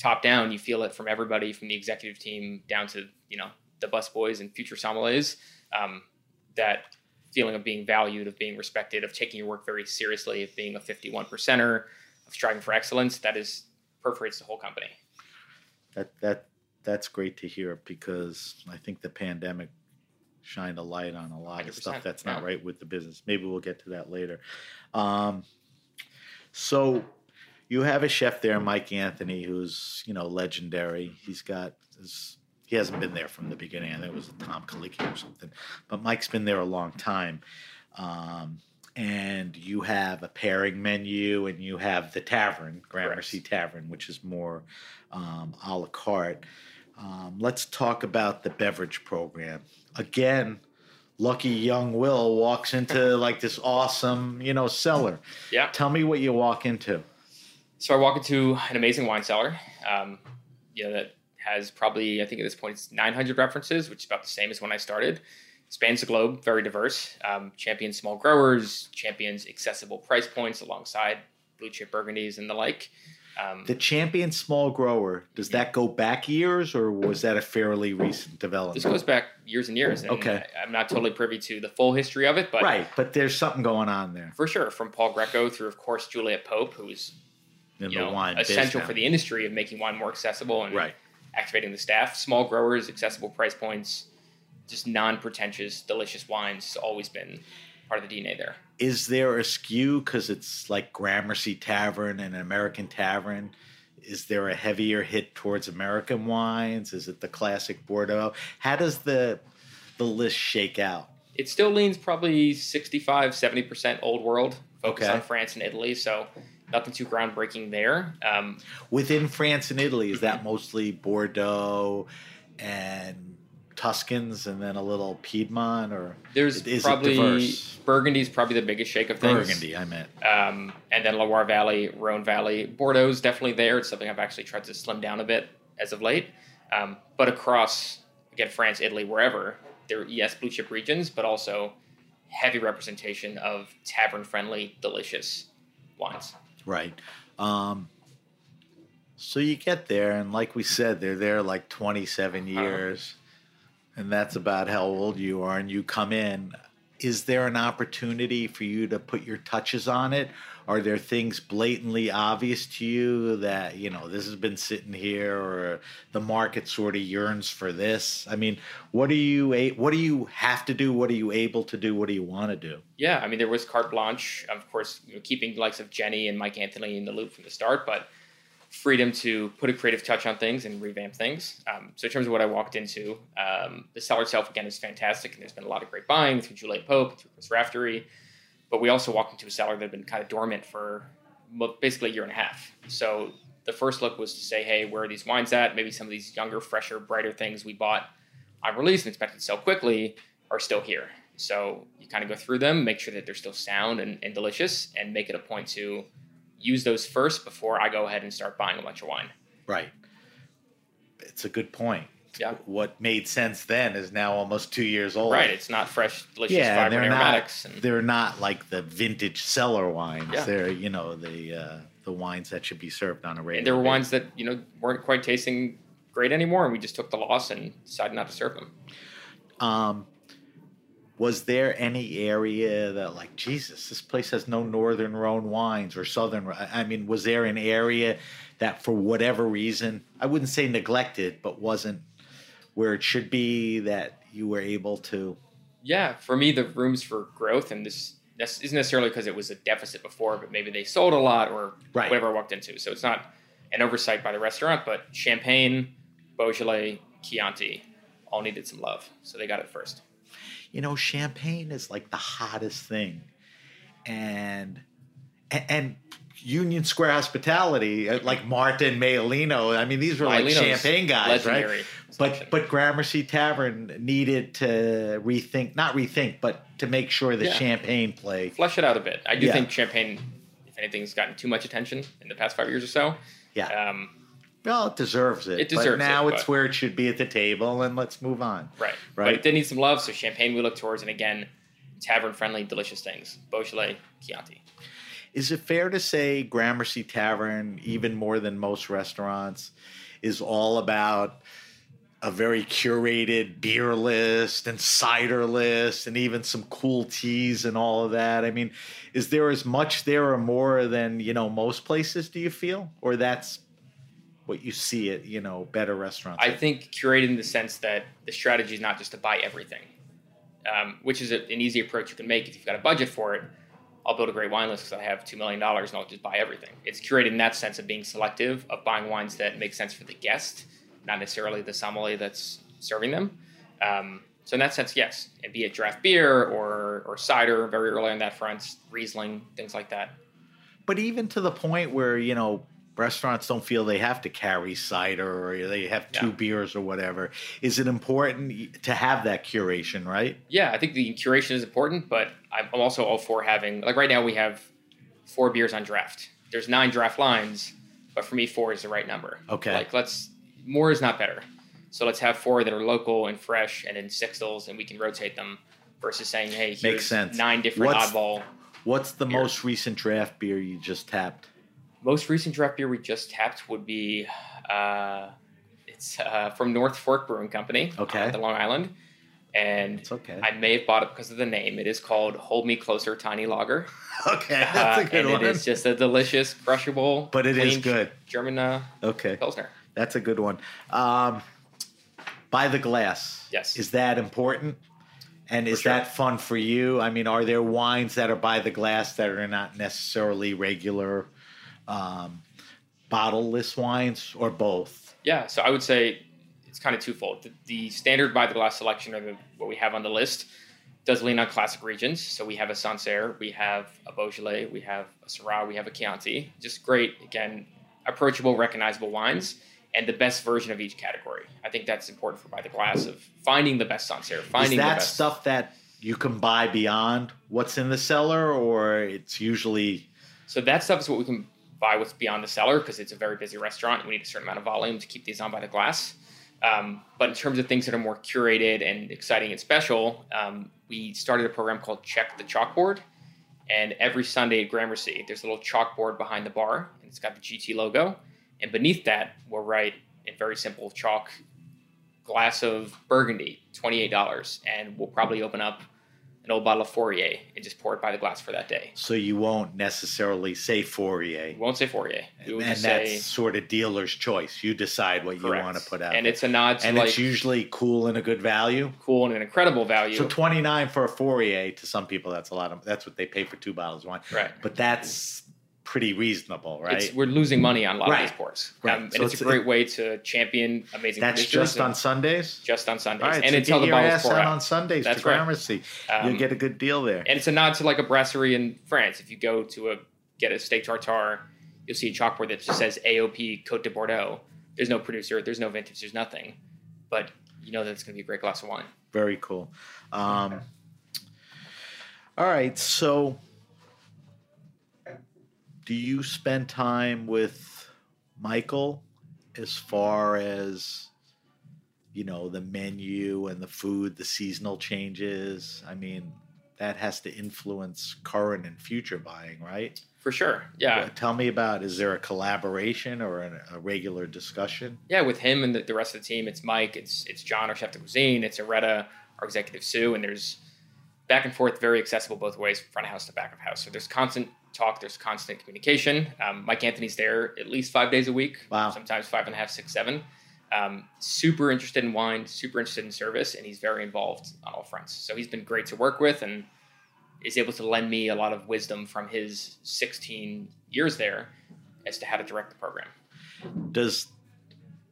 top down. You feel it from everybody, from the executive team down to you know the busboys and future sommeliers. Um, that feeling of being valued, of being respected, of taking your work very seriously, of being a fifty-one percenter, of striving for excellence. That is perforates the whole company. That that that's great to hear because I think the pandemic shined a light on a lot of stuff that's not yeah. right with the business. Maybe we'll get to that later. Um, so you have a chef there, Mike Anthony, who's you know legendary. He's got his, he hasn't been there from the beginning. I think it was Tom Colicchio or something, but Mike's been there a long time. Um, and you have a pairing menu, and you have the tavern, Gramercy Tavern, which is more um, a la carte. Um, let's talk about the beverage program again. Lucky young Will walks into like this awesome, you know, cellar. Yeah. Tell me what you walk into. So I walk into an amazing wine cellar, um, you know, that has probably, I think at this point, it's 900 references, which is about the same as when I started. Spans the globe, very diverse. Um, champions small growers, champions accessible price points alongside blue chip burgundies and the like. Um, The champion small grower, does that go back years or was that a fairly recent development? this goes back years and years. And Okay. I, I'm not totally privy to the full history of it, but right, but there's something going on there for sure, from Paul Grieco through, of course, Juliette Pope, who's you know, essential for the industry of making wine more accessible and Right. activating the staff. Small growers, accessible price points, just non-pretentious, delicious wines. has Always been part of the DNA there. is there a skew because it's like Gramercy Tavern and an American Tavern? Is there a heavier hit towards American wines? Is it the classic Bordeaux? How does the the list shake out? It still leans probably 65, 70% old world, focus Okay. on France and Italy. So nothing too groundbreaking there. Um, Within France and Italy, is that mostly Bordeaux and Tuscans and then a little Piedmont or there's Is probably? Burgundy's probably the biggest shake of things. Burgundy? I meant. um, and then Loire Valley, Rhone Valley, Bordeaux's definitely there. It's something I've actually tried to slim down a bit as of late. Um, but across again France, Italy, wherever there, are yes, blue chip regions, but also heavy representation of tavern friendly, delicious wines. Right. Um, so you get there, and like we said, they're there like 27 years, and that's about how old you are. And you come in. Is there an opportunity for you to put your touches on it? Are there things blatantly obvious to you that you know this has been sitting here, or the market sort of yearns for this? I mean, what do you what do you have to do? What are you able to do? What do you want to do? Yeah, I mean there was carte blanche, of course, you know, keeping the likes of Jenny and Mike Anthony in the loop from the start, but freedom to put a creative touch on things and revamp things. Um, so in terms of what I walked into, um, the cellar itself again is fantastic, and there's been a lot of great buying through Juliette Pope, through Chris Raftery, but we also walked into a cellar that had been kind of dormant for basically a year and a half. So the first look was to say, hey, where are these wines at? Maybe some of these younger, fresher, brighter things we bought on release and expected to sell quickly are still here. So you kind of go through them, make sure that they're still sound and, and delicious, and make it a point to use those first before I go ahead and start buying a bunch of wine. Right. It's a good point. Yeah. What made sense then is now almost two years old. Right, it's not fresh, delicious, yeah, they're aromatics. not. and, They're not like the vintage cellar wines. Yeah. They're you know the uh, the wines that should be served on a regular. and there were wines that you know weren't quite tasting great anymore, and we just took the loss and decided not to serve them. Um, was there any area that like Jesus, this place has no northern Rhone wines or southern? I mean, was there an area that for whatever reason, I wouldn't say neglected, but wasn't where it should be that you were able to? Yeah, for me, the rooms for growth, and this, this isn't necessarily because it was a deficit before, but maybe they sold a lot or Right. whatever I walked into. So it's not an oversight by the restaurant, but Champagne, Beaujolais, Chianti all needed some love. So they got it first. You know, champagne is like the hottest thing, and and, and Union Square Hospitality, uh, like Martin Mayolino. I mean, these were like champagne guys, legendary right? But but Gramercy Tavern needed to rethink, not rethink, but to make sure the Yeah. champagne play. Flesh it out a bit. I do Yeah. think Champagne, if anything, has gotten too much attention in the past five years or so. Yeah, Um, Well, it deserves it. It deserves but now it, it's but- where it should be at the table, and let's move on. Right. Right. But it did need some love, so champagne we look towards, and again, tavern friendly, delicious things. Beaujolais, Chianti. Is it fair to say Gramercy Tavern, even more than most restaurants, is all about a very curated beer list and cider list and even some cool teas and all of that? I mean, is there as much there or more than, you know, most places, do you feel? Or that's what you see at, you know, better restaurants? I think curated in the sense that the strategy is not just to buy everything, um, which is a, an easy approach you can make if you've got a budget for it. I'll build a great wine list because I have $2 million and I'll just buy everything. It's curated in that sense of being selective, of buying wines that make sense for the guest, not necessarily the sommelier that's serving them. Um, so in that sense, yes, and be it draft beer or, or cider, very early on that front, Riesling, things like that. but even to the point where you know restaurants don't feel they have to carry cider or they have two Yeah. beers or whatever is it important to have that curation right Yeah, I think the curation is important, but I'm also all for having like right now we have four beers on draft. There's nine draft lines, but for me four is the right number. Okay. Like let's more is not better. So let's have four that are local and fresh and in sixtels and we can rotate them versus saying, hey, here's sense. nine different What's- oddball. what's the most recent draft beer you just tapped Most recent draft beer we just tapped would be uh, it's uh, from North Fork Brewing Company, Okay. uh, the Long Island, and it's okay I may have bought it because of the name. It is called Hold Me Closer Tiny Lager. okay that's a Uh, good and one it is just a delicious, crushable, but it is good German uh, okay Pilsner. that's a good one um by the glass Yes. is that important and is sure. that fun for you i mean are there wines that are by the glass that are not necessarily regular um bottleless wines or both Yeah, so I would say it's kind of twofold. The, the standard by the glass selection, or the, what we have on the list, does lean on classic regions. So we have a Sancerre, we have a Beaujolais, we have a Syrah, we have a Chianti. Just great, again, approachable, recognizable wines, and the best version of each category. I think that's important for by the glass of finding the best Sancerre, Is finding the that best. stuff that you can buy beyond what's in the cellar, or it's usually So that stuff is what we can buy what's beyond the cellar because it's a very busy restaurant. We need a certain amount of volume to keep these on by the glass. Um, but in terms of things that are more curated and exciting and special, um, we started a program called Check the Chalkboard. And every Sunday at Gramercy, there's a little chalkboard behind the bar, and it's got the GT logo. And beneath that, we'll write in very simple chalk, glass of Burgundy, $28. And we'll probably open up an old bottle of Fourrier and just pour it by the glass for that day. so you won't necessarily say Fourrier, You won't say Fourrier. We would and just that's say sort of dealer's choice. You decide what correct. you want to put out, and it's a nod to and like it's usually cool and a good value. cool and an incredible value. So twenty nine for a Fourier to some people that's a lot of that's what they pay for two bottles of wine. right. But that's pretty reasonable, right? It's, we're losing money on a lot Right. of these pours, Right. um, and So it's, it's- a great way to champion amazing. that's just on Sundays. just on Sundays, right, and so until get the your ass out out. on Sundays That's to right. Gramercy. Um, You'll get a good deal there. and it's a nod to like a brasserie in France. If you go to a get a steak tartare, you'll see a chalkboard that just says AOP Cote de Bordeaux. There's no producer, there's no vintage, there's nothing, but you know that it's going to be a great glass of wine. Very cool. Um, all right, so do you spend time with Michael as far as you know the menu and the food, the seasonal changes? I mean, that has to influence current and future buying, right? For sure, yeah. Tell me about. Is there a collaboration or a, a regular discussion? yeah, with him and the, the rest of the team, it's Mike, it's it's John, our chef de cuisine, it's Aretta, our executive sous, and there's back and forth, very accessible both ways, front of house to back of house. So there's constant talk, there's constant communication. Um, Mike Anthony's there at least five days a week, Wow. sometimes five and a half, six, seven. Um, super interested in wine, super interested in service, and he's very involved on all fronts. So he's been great to work with and is able to lend me a lot of wisdom from his 16 years there as to how to direct the program. does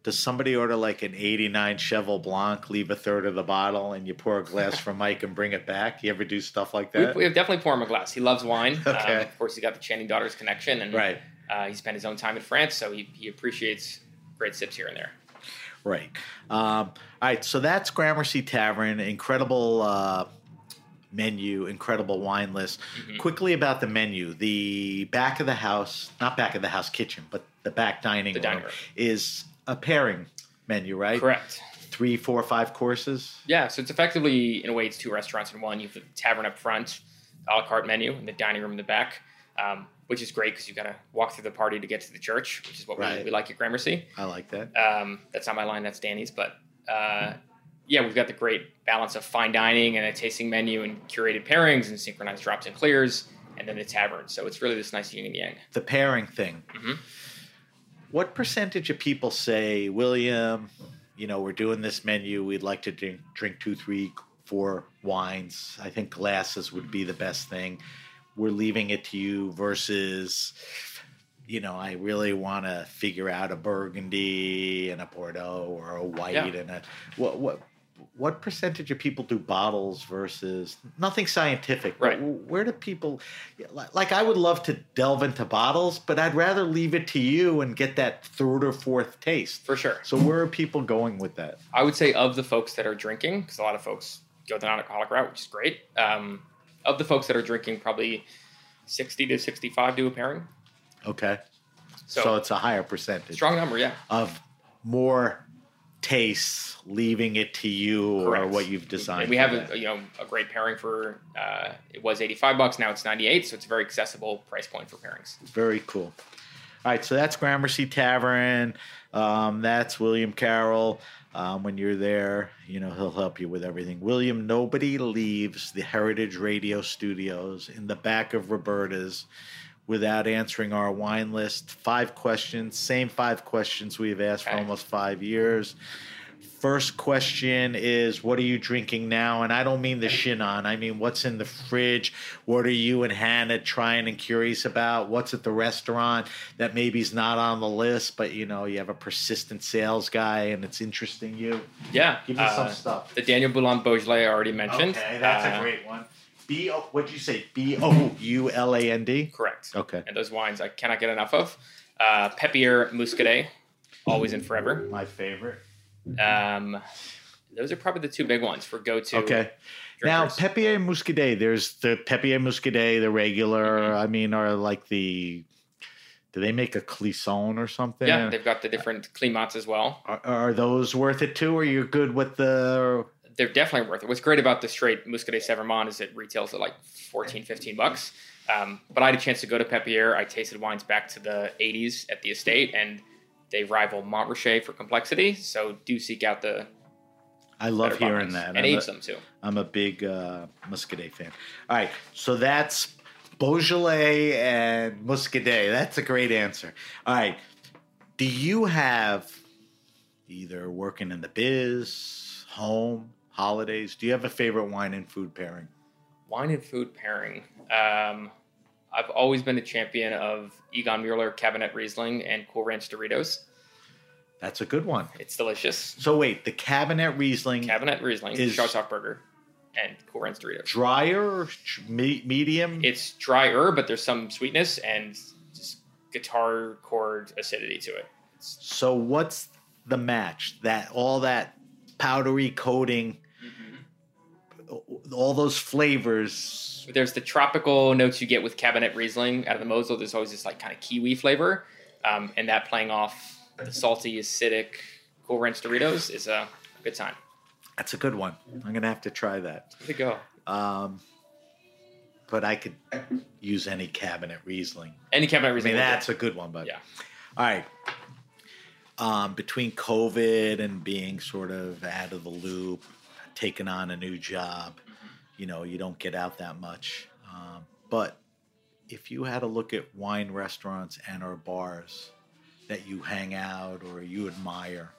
does somebody order like an 89 Cheval Blanc, leave a third of the bottle, and you pour a glass for Mike and bring it back? You ever do stuff like that? we have definitely pour him a glass. He loves wine. Okay. Um, of course, he's got the Channing daughters connection, and right, uh, he spent his own time in France, so he, he appreciates great sips here and there. right. Um, all right, so that's Gramercy Tavern, incredible uh, menu, incredible wine list. Mhm. Quickly about the menu. The back of the house, not back of the house kitchen, but the back dining, The room, dining room. is a pairing menu, right? Correct. Three, four, five courses. Yeah, so it's effectively, in a way, it's two restaurants in one. You have the tavern up front, a la carte menu, and the dining room in the back, um, which is great because you got to walk through the party to get to the church, which is what Right. we, we like at Gramercy. I like that. Um, that's not my line, that's Danny's. But uh, yeah, we've got the great balance of fine dining and a tasting menu and curated pairings and synchronized drops and clears, and then the tavern. So it's really this nice yin and yang. The pairing thing. Mhm. What percentage of people say, William, you know, we're doing this menu. We'd like to drink, drink two, three, four wines. I think glasses would be the best thing. We're leaving it to you versus, you know, I really want to figure out a Burgundy and a Bordeaux or a white Yeah. and a what what what percentage of people do bottles versus nothing scientific Right. where do people like, i would love to delve into bottles but i'd rather leave it to you and get that third or fourth taste For sure. so where are people going with that I would say of the folks that are drinking, because a lot of folks go the non-alcoholic route, which is great. Um, of the folks that are drinking, probably sixty to sixty-five do a pairing. okay So, so, it's a higher percentage strong number, yeah. of more tastes leaving it to you or what you've designed we have a you know a great pairing for uh, it was eighty-five bucks, now it's ninety-eight, so it's a very accessible price point for pairings. Very cool. All right, so that's Gramercy Tavern. Um, that's William Carroll. Um, when you're there, you know he'll help you with everything. William, nobody leaves the Heritage Radio Studios in the back of Roberta's without answering our wine list. Five questions, same five questions we've asked for almost five years. First question is, what are you drinking now? And I don't mean the Chinon. I mean, what's in the fridge? What are you and Hannah trying and curious about? What's at the restaurant that maybe is not on the list, but you know, you have a persistent sales guy and it's interesting you? Yeah, Give me some uh, stuff. the Daniel Bouland Beaujolais I already mentioned. Okay, that's Uh, a great one. B O what'd you say? B O U L A N D? Correct. Okay. And those wines I cannot get enough of. Uh, Pépière Muscadet, always and forever. My favorite. Um, those are probably the two big ones for go-to. Okay. Now, drinkers. Pépière Muscadet, there's the Pépière Muscadet, the regular, Mhm. I mean, are like the, do they make a Clisson or something? yeah, they've got the different climats as well. Are, are those worth it too? Or you're good with the, They're definitely worth it. What's great about the straight Muscadet Sèvre et Maine is it retails at like 14, 15 bucks. Um, but I had a chance to go to Pépière. I tasted wines back to the 80s at the estate, and they rival Montrachet for complexity. So do seek out the I love hearing that. and age a, them too. I'm a big uh, Muscadet fan. All right. So that's Beaujolais and Muscadet. That's a great answer. All right. Do you have either working in the biz, home, holidays? Do you have a favorite wine and food pairing? Wine and food pairing. Um, I've always been a champion of Egon Mueller Kabinett Riesling and Cool Ranch Doritos. That's a good one. It's delicious. So wait, the Kabinett Riesling Kabinett Riesling, Is- Scharzhofberger, and Cool Ranch Doritos. drier, me- medium? It's drier, but there's some sweetness and just guitar chord acidity to it. so what's the match? That all that powdery coating, all those flavors. There's the tropical notes you get with Kabinett Riesling out of the Mosel. There's always this like kind of kiwi flavor, um, and that playing off the salty, acidic Cool Ranch Doritos is a good time. That's a good one. I'm gonna have to try that. There you go. Um, but I could use any Kabinett Riesling. Any Kabinett I Riesling. mean, that's a good one. But Yeah. All right. Um, between COVID and being sort of out of the loop, taking on a new job, you know, you don't get out that much. Um, but if you had a look at wine restaurants and or bars that you hang out or you admire,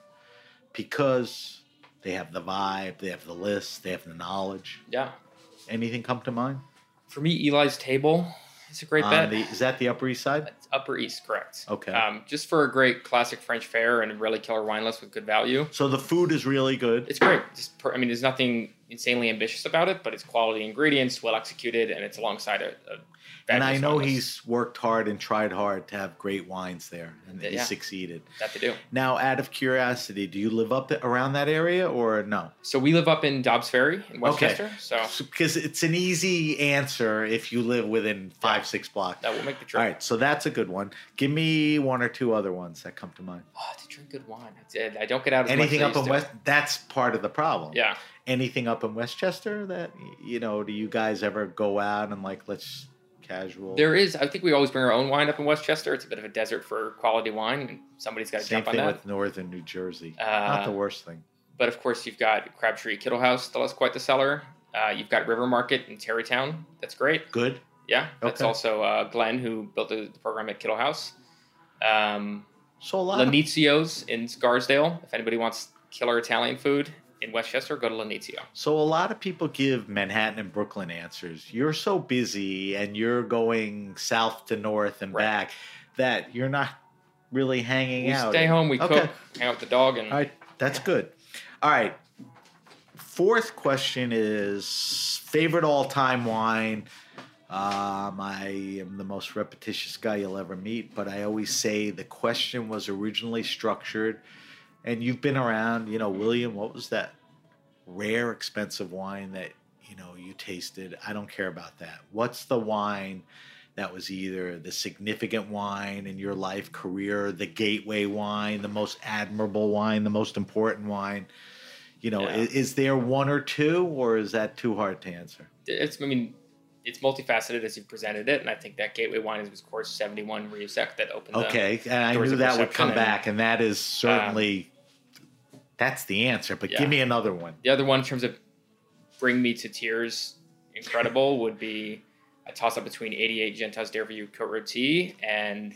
because they have the vibe, they have the list, they have the knowledge. yeah. Anything come to mind? For me, Eli's Table is a great bet. the, is that the Upper East Side? It's Upper East, correct. Okay. Um, just for a great classic French fare and a really killer wine list with good value. So the food is really good. It's great. Just per, I mean, there's nothing insanely ambitious about it, but it's quality ingredients, well executed, and it's alongside a. a And I know he's worked hard and tried hard to have great wines there, and Yeah. he's succeeded. that to do. Now, out of curiosity, do you live up around that area or no? So we live up in Dobbs Ferry in Westchester, so Because it's an easy answer if you live within five, six blocks. that will make the trip. All right, so that's a good one. Give me one or two other ones that come to mind. Oh, to drink good wine. I don't get out as Anything much up in West? That's part of the problem. Yeah. Anything up in Westchester that you know? Do you guys ever go out and like let's casual? There is. I think we always bring our own wine up in Westchester. It's a bit of a desert for quality wine, and somebody's got to Same jump on thing that. with northern New Jersey. Uh, Not the worst thing. But of course, you've got Crabtree Kittle House that is quite the cellar. Uh, you've got River Market in Tarrytown. That's great. Good. Yeah, that's Okay. also uh, Glenn who built the, the program at Kittle House. Um, So a lot. of- in Scarsdale. If anybody wants killer Italian food in Westchester, go to Lanizio. So a lot of people give Manhattan and Brooklyn answers. You're so busy and you're going south to north and Right. back that you're not really hanging We out. stay home, we Okay. cook, hang out with the dog, and All right, that's good. All right. Fourth question is favorite all-time wine. Um, I am the most repetitious guy you'll ever meet, but I always say the question was originally structured, and you've been around. You know, William, what was that rare, expensive wine that you know you tasted? I don't care about that. What's the wine? That was either the significant wine in your life career, the gateway wine, the most admirable wine, the most important wine. You know, Yeah. is, is there one or two, or is that too hard to answer? it's I mean it's multifaceted as you presented it, and I think that gateway wine is of course seventy one Rieussec that opened. Okay, and I knew that would come and- um, back, and that is certainly that's the answer. But Yeah. give me another one. The other one, in terms of bring me to tears, incredible, would be a toss up between 88 Gentaz-Dervieux Cote Rôtie and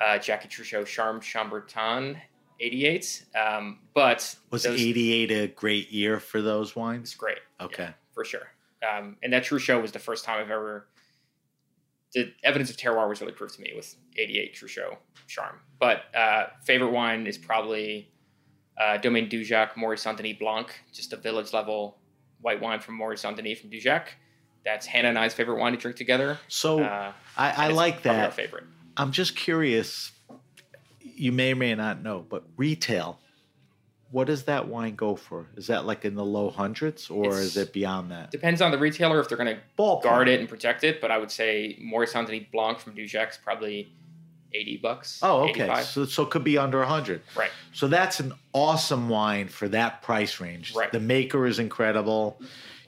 uh, Jacky Truchot Charmes-Chambertin 88. Um, but Was those- '88 a great year for those wines? It's great. Okay, Yeah, for sure. Um, and that Truchot was the first time I've ever. The evidence of terroir was really proved to me with 88 Truchot Charme. But uh, favorite wine is probably uh, Domaine Dujac Morey-Saint-Denis Blanc, just a village level white wine from Morey-Saint-Denis from Dujac. That's Hannah and I's favorite wine to drink together. so Uh, I, I like probably Our that. favorite. I'm just curious. You may or may not know, but retail. What does that wine go for? Is that like in the low hundreds, or It's- is it beyond that? Depends on the retailer if they're going to guard it and protect it. But I would say Morey-Saint-Denis Blanc from Dujac's probably 80 bucks. Oh, okay. 85. So so it could be under hundred. Right. So that's an awesome wine for that price range. Right. The maker is incredible.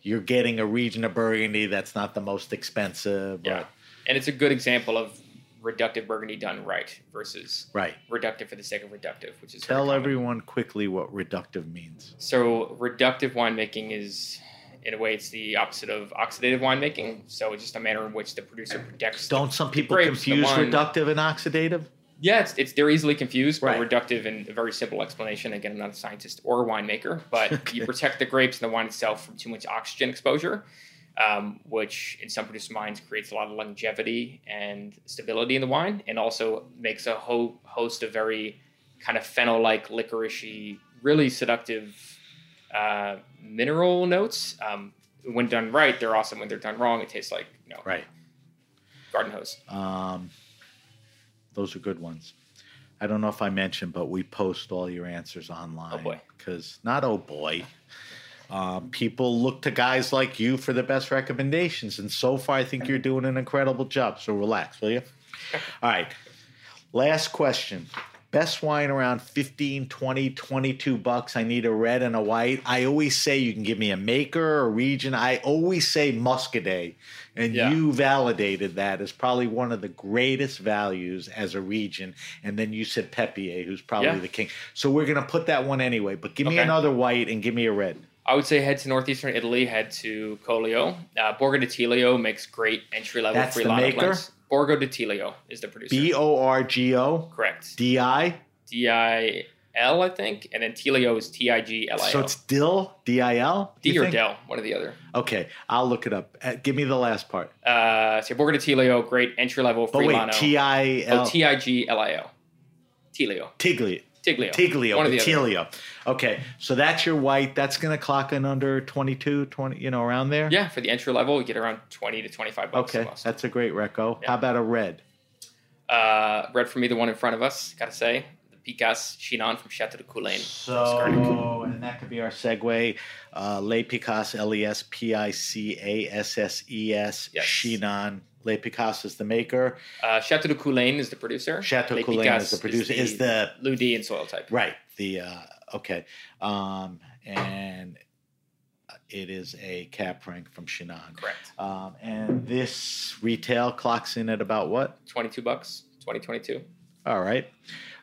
You're getting a region of Burgundy that's not the most expensive. Yeah. And it's a good example of reductive burgundy done right versus right. reductive for the sake of reductive, which is Tell everyone quickly what reductive means. So reductive winemaking is, in a way, it's the opposite of oxidative winemaking. So it's just a manner in which the producer protects. Don't some people grapes, confuse reductive and oxidative? yeah, it's, it's they're easily confused, but Right. reductive in a very simple explanation. Again, I'm not a scientist or a winemaker, but you protect the grapes and the wine itself from too much oxygen exposure. Um, which in some producer minds creates a lot of longevity and stability in the wine, and also makes a whole host of very kind of phenol-like, licoricey, really seductive uh, mineral notes. Um, when done right, they're awesome. When they're done wrong, it tastes like you know Right. garden hose. Um, those are good ones. I don't know if I mentioned, but we post all your answers online. Oh, boy. Because not oh boy. Um, people look to guys like you for the best recommendations, and so far I think you're doing an incredible job. So relax, will you? All right. Last question. Best wine around 15, 20, 22 bucks. I need a red and a white. I always say you can give me a maker, a region. I always say Muscadet. And Yeah. you validated that as probably one of the greatest values as a region. And then you said Pépière, who's probably Yeah. the king. So we're going to put that one anyway. But give me Okay. another white and give me a red. I would say head to northeastern Italy, head to Collio. Uh, Borgo di Tiglio makes great entry level free the Friulano maker? blends. Borgo di Tiglio is the producer. B O R G O Correct. D I. D I L, I think, and then Tiglio is T I G L I So it's Dill, D I L? D or think? Del, one or the other. Okay, I'll look it up. Uh, give me the last part. Uh, so Borgo Tiglio, great entry level But wait. T I Oh, L. T I G L I O. Tiglio. Tigli. Tiglio. Tiglio, One. Tiglio. Okay, so that's your white. That's going to clock in under 22, 20, you know, around there? Yeah, for the entry level, you get around 20 to 25 bucks. Okay, that's a great reco. Yeah. How about a red? Uh, red for me, the one in front of us, gotta say. The Picas Chinon from Chateau de Coulaine. So, and that could be our segue. Uh, Le Picasse, L E S P I C A S S E S. Chinon. Le Picasse is the maker. Uh, Chateau de Coulaine is the producer. Chateau Les Coulaine Picas is the producer. Is the lieu-dit and soil type. right? The uh, okay, um, and it is a Cab Franc from Chinon. Correct. Um, and this retail clocks in at about what? 22 bucks, 2022. All right.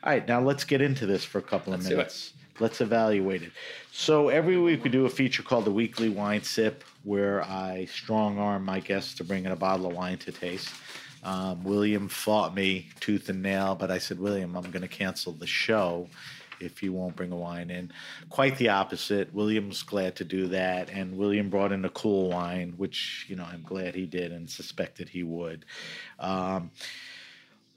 All right. Now let's get into this for a couple of Let's it. minutes. Let's evaluate it. So every week we do a feature called the Weekly Wine Sip, where I strong arm my guests to bring in a bottle of wine to taste. Um, William fought me tooth and nail, but I said, William, I'm going to cancel the show if you won't bring a wine in. Quite the opposite. William's glad to do that, and William brought in a cool wine, which you know I'm glad he did and suspected he would. Um,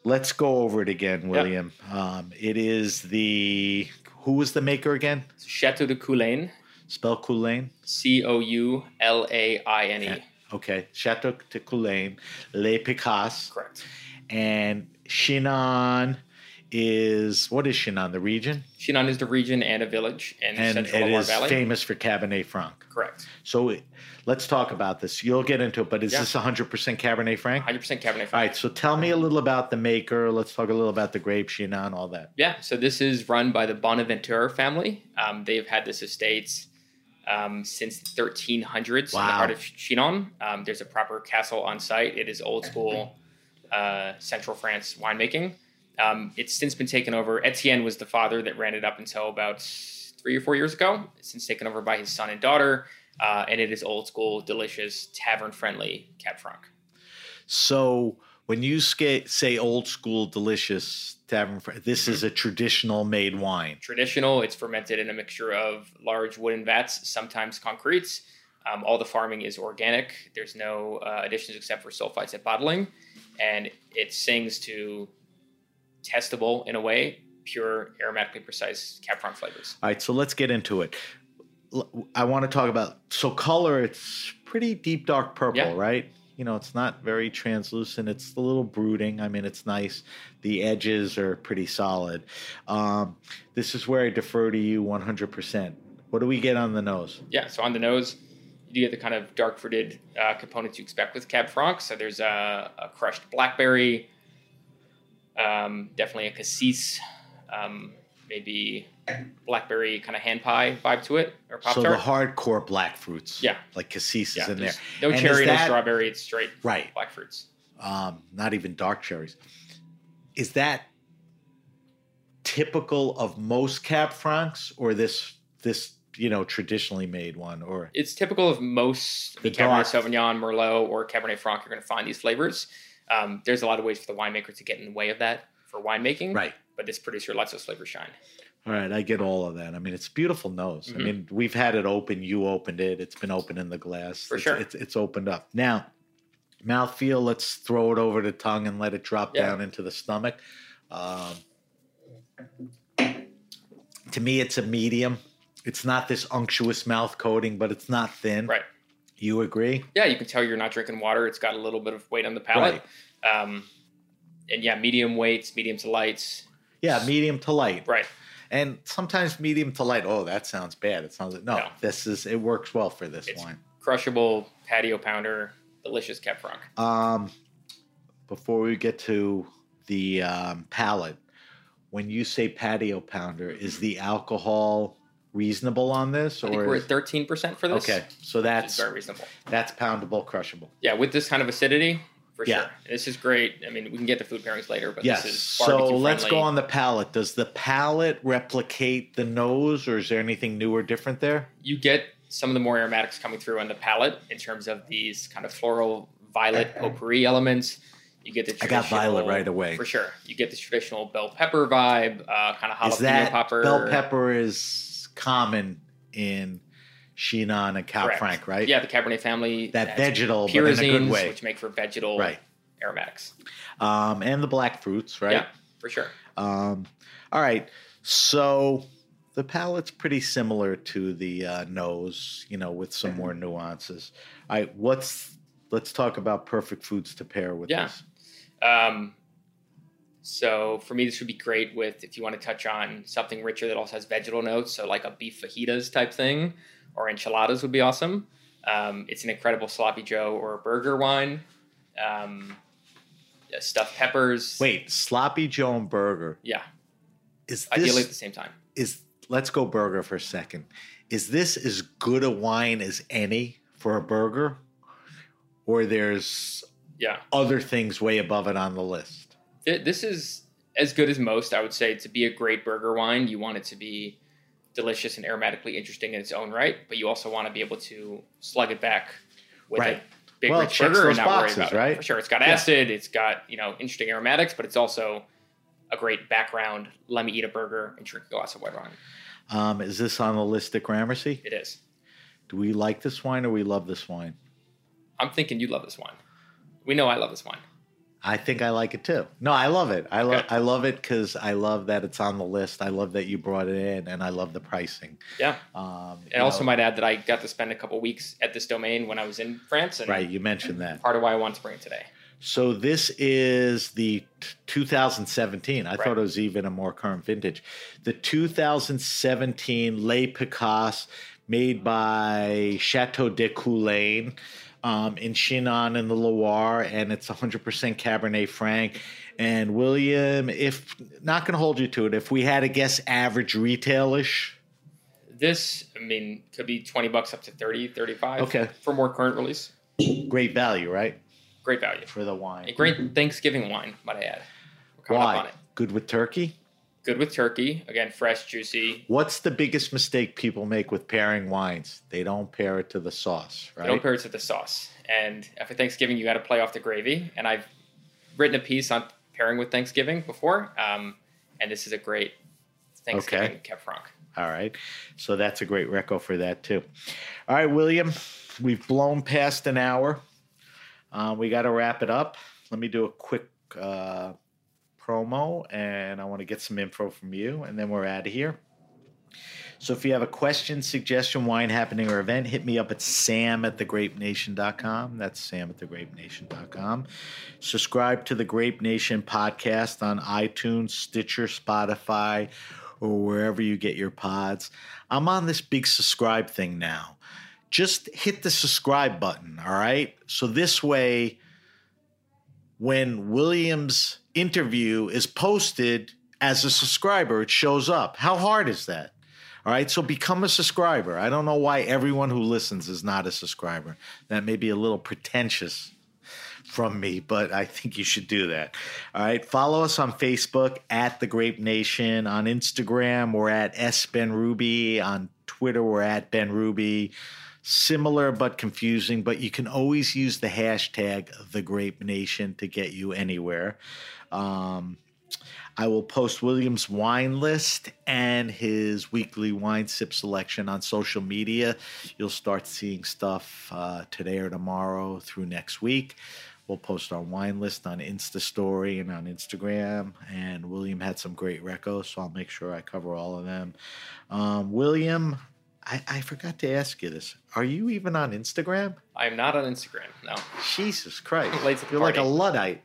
let's go over it again, William. Um, it is the who was the maker again? Chateau de Coulaine, Spell Coulaine. C O U L A I N E. Okay, Chateau de Coulaine, Le Picasse, Correct. and Chinon is what is Chinon? The region, Chinon is the region and a village in and central it is Valley. famous for Cabernet Franc. Correct. So it- let's talk about this. You'll get into it, but is Yeah. this 100% Cabernet Franc? 100% Cabernet Franc. All right, so tell me a little about the maker. Let's talk a little about the grape, Chinon, all that. Yeah, so this is run by the Bonnaventure family. Um, they've had this estate um, since the 1300s in the heart of Chinon. Um, there's a proper castle on site. It is old school uh, Central France winemaking. Um, it's since been taken over. Etienne was the father that ran it up until about three or four years ago. It's since taken over by his son and daughter, uh, and it is old school, delicious, tavern friendly Cab Franc. So when you say old school, delicious tavern, fr- this is a traditional made wine. traditional. It's fermented in a mixture of large wooden vats, sometimes concretes. Um, all the farming is organic. There's no uh, additions except for sulfites at bottling, and it sings to testable in a way, pure aromatically precise Cab Franc flavors. All right, so let's get into it. I want to talk about so color. It's pretty deep dark purple, Yeah. right? You know, it's not very translucent. It's a little brooding. I mean, it's nice. The edges are pretty solid. Um, this is where I defer to you 100%. What do we get on the nose? Yeah, so on the nose, you get the kind of dark fruited uh, components you expect with Cab Franc. So there's a, a crushed blackberry, um, definitely a cassis, um, maybe blackberry kind of hand pie vibe to it, or pop so the hardcore black fruits. Yeah. Like cassis yeah, is in there. no And cherry, no strawberry. It's straight Right. black fruits. um, not even dark cherries. Is that typical of most Cab Francs, or this this you know traditionally made one? Or It's typical of most The Cabernet dark- Sauvignon, Merlot, or Cabernet Franc. You're going to find these flavors. Um, there's a lot of ways for the winemaker to get in the way of that for winemaking. right? But this producer lets those flavors shine. All right, I get all of that. I mean, it's beautiful nose. I Mhm. mean, we've had it open. You opened it. It's been open in the glass. For it's, sure. It's, it's opened up now. Mouthfeel. Let's throw it over the tongue and let it drop Yeah. down into the stomach. Um, to me, it's a medium. It's not this unctuous mouth coating, but it's not thin. Right. You agree? Yeah, you can tell you're not drinking water. It's got a little bit of weight on the palate. Um, and yeah, medium weights, medium to lights. Yeah, medium to light. Right. And sometimes medium to light. Oh, that sounds bad. It sounds no. No. This is it works well for this It's- wine. Crushable patio pounder, delicious Franc. Um, before we get to the um, palate, when you say patio pounder, is the alcohol reasonable on this, I think or we're at 13% for this. okay? So that's very reasonable. that's poundable, crushable. Yeah, with this kind of acidity, for Yeah. sure. This is great. I mean, we can get to food pairings later, but Yes. this is So let's go on the palate. Does the palate replicate the nose, or is there anything new or different there? You get some of the more aromatics coming through on the palate in terms of these kind of floral violet potpourri elements. You get the I got violet right away. For sure. You get the traditional bell pepper vibe, uh, kind of jalapeno Is that popper. bell pepper is common in Chinon and Correct. Franc, right? Yeah, the Cabernet family. That vegetal, but in a good way. which make for vegetal Right. aromatics. Um, and the black fruits, right? Yeah. for sure. Um, all right, so the palate's pretty similar to the uh, nose, you know, with some more nuances. All right, what's let's talk about perfect foods to pair with Yeah. this. Um, so for me, this would be great with if you want to touch on something richer that also has vegetal notes, so like a beef fajitas type thing, or enchiladas would be awesome. Um, it's an incredible sloppy Joe or a burger wine. Um, stuffed peppers. Wait, sloppy Joe and burger yeah, is ideally at the same time. is let's go burger for a second. Is this as good a wine as any for a burger, or there's Yeah, other things way above it on the list? Th- this is as good as most. I would say to be a great burger wine, you want it to be delicious and aromatically interesting in its own right, but you also want to be able to slug it back with Right. a big Well, rich burger and not boxes, worry about right? it. For sure, it's got Yeah. acid, it's got you know interesting aromatics, but it's also a great background. Let me eat a burger and drink a glass of white wine. Um, is this on the list at Gramercy? It is. Do we like this wine or we love this wine? I'm thinking you love this wine. We know I love this wine. I think I like it too. No, I love it. I love Okay. I love it because I love that it's on the list. I love that you brought it in, and I love the pricing. Yeah. Um, I also know- might add that I got to spend a couple weeks at this domain when I was in France, and right. You mentioned that. part of why I wanted to bring it today. So this is the t- 2017. I Right. thought it was even a more current vintage. The 2017 Les Picasse, made by Chateau de Coulaine um, in Chinon in the Loire, and it's 100% Cabernet Franc. And William, if not going to hold you to it, if we had to guess average retailish, This, I mean, could be 20 bucks up to 30, 35 Okay. for more current release. great value, right? Great value. For the wine. A great Thanksgiving wine, might I add. We're coming up on Why? it. Good with turkey? Good with turkey. Again, fresh, juicy. What's the biggest mistake people make with pairing wines? They don't pair it to the sauce, right? You don't pair it with the sauce. And after Thanksgiving, you got to play off the gravy. And I've written a piece on pairing with Thanksgiving before. Um, and this is a great Thanksgiving Okay. Cab Franc. All right. So that's a great reco for that too. All right, William, we've blown past an hour. Uh, we got to wrap it up. Let me do a quick uh, promo, and I want to get some info from you, and then we're out of here. So if you have a question, suggestion, wine happening, or event, hit me up at sam at thegrapenation.com. That's sam at thegrapenation.com. Subscribe to the Grape Nation podcast on iTunes, Stitcher, Spotify, or wherever you get your pods. I'm on this big subscribe thing now. Just hit the subscribe button, all right? So this way, when Williams' interview is posted as a subscriber, it shows up. How hard is that? All right, so become a subscriber. I don't know why everyone who listens is not a subscriber. That may be a little pretentious from me, but I think you should do that. All right, follow us on Facebook at The Grape Nation. On Instagram, we're at S Benrubi. On Twitter, we're at Benrubi. Similar but confusing, but you can always use the hashtag The Grape Nation to get you anywhere. Um, I will post William's wine list and his weekly wine sip selection on social media. You'll start seeing stuff uh, today or tomorrow through next week. We'll post our wine list on Insta Story and on Instagram. And William had some great recos, so I'll make sure I cover all of them. Um, William, I, I forgot to ask you this. Are you even on Instagram? I am not on Instagram, no. Jesus Christ. Late to the You're like a. Luddite.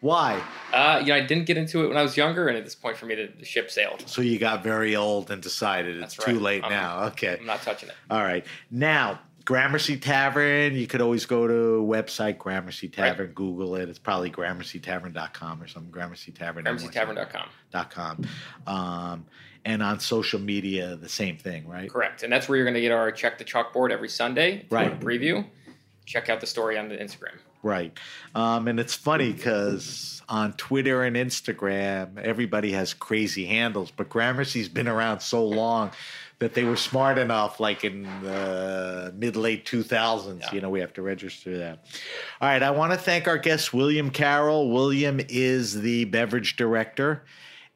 Why? Uh, you know, I didn't get into it when I was younger, and at this point for me, the, the ship sailed. So you got very old and decided it's That's too late I'm- now. Okay. I'm not touching it. All right. Now, Gramercy Tavern, you could always go to website Gramercy Tavern, Google it. It's probably gramercytavern.com or something. Gramercy Tavern. GramercyTavern.com. dot com. Um, and on social media, the same thing, right? Correct. And that's where you're going to get our check the chalkboard every Sunday. Right. preview. Check out the story on the Instagram. Right. Um, and it's funny because on Twitter and Instagram, everybody has crazy handles, but Gramercy's been around so long that they were smart enough, like in the mid late 2000s, Yeah. you know, we have to register that. All right. I want to thank our guest, William Carroll. William is the beverage director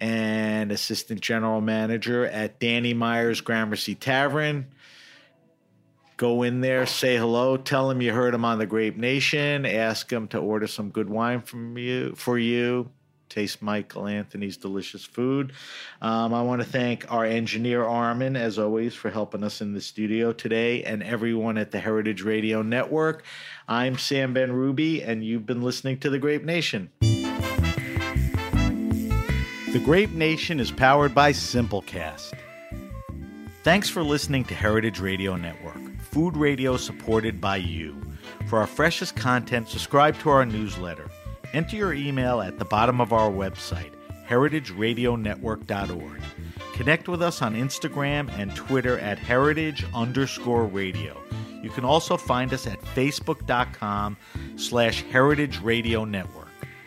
and assistant general manager at Danny Meyer's Gramercy Tavern. Go in there, say hello, tell him you heard him on the Grape Nation, ask him to order some good wine from you for you. taste Michael Anthony's delicious food. Um, I want to thank our engineer Armin, as always, for helping us in the studio today, and everyone at the Heritage Radio Network. I'm Sam Benrubi, and you've been listening to The Grape Nation. The Grape Nation is powered by Simplecast. Thanks for listening to Heritage Radio Network, food radio supported by you. For our freshest content, subscribe to our newsletter. Enter your email at the bottom of our website, heritageradionetwork.org. Connect with us on Instagram and Twitter at heritage underscore radio. You can also find us at facebook.com slash heritage radio network.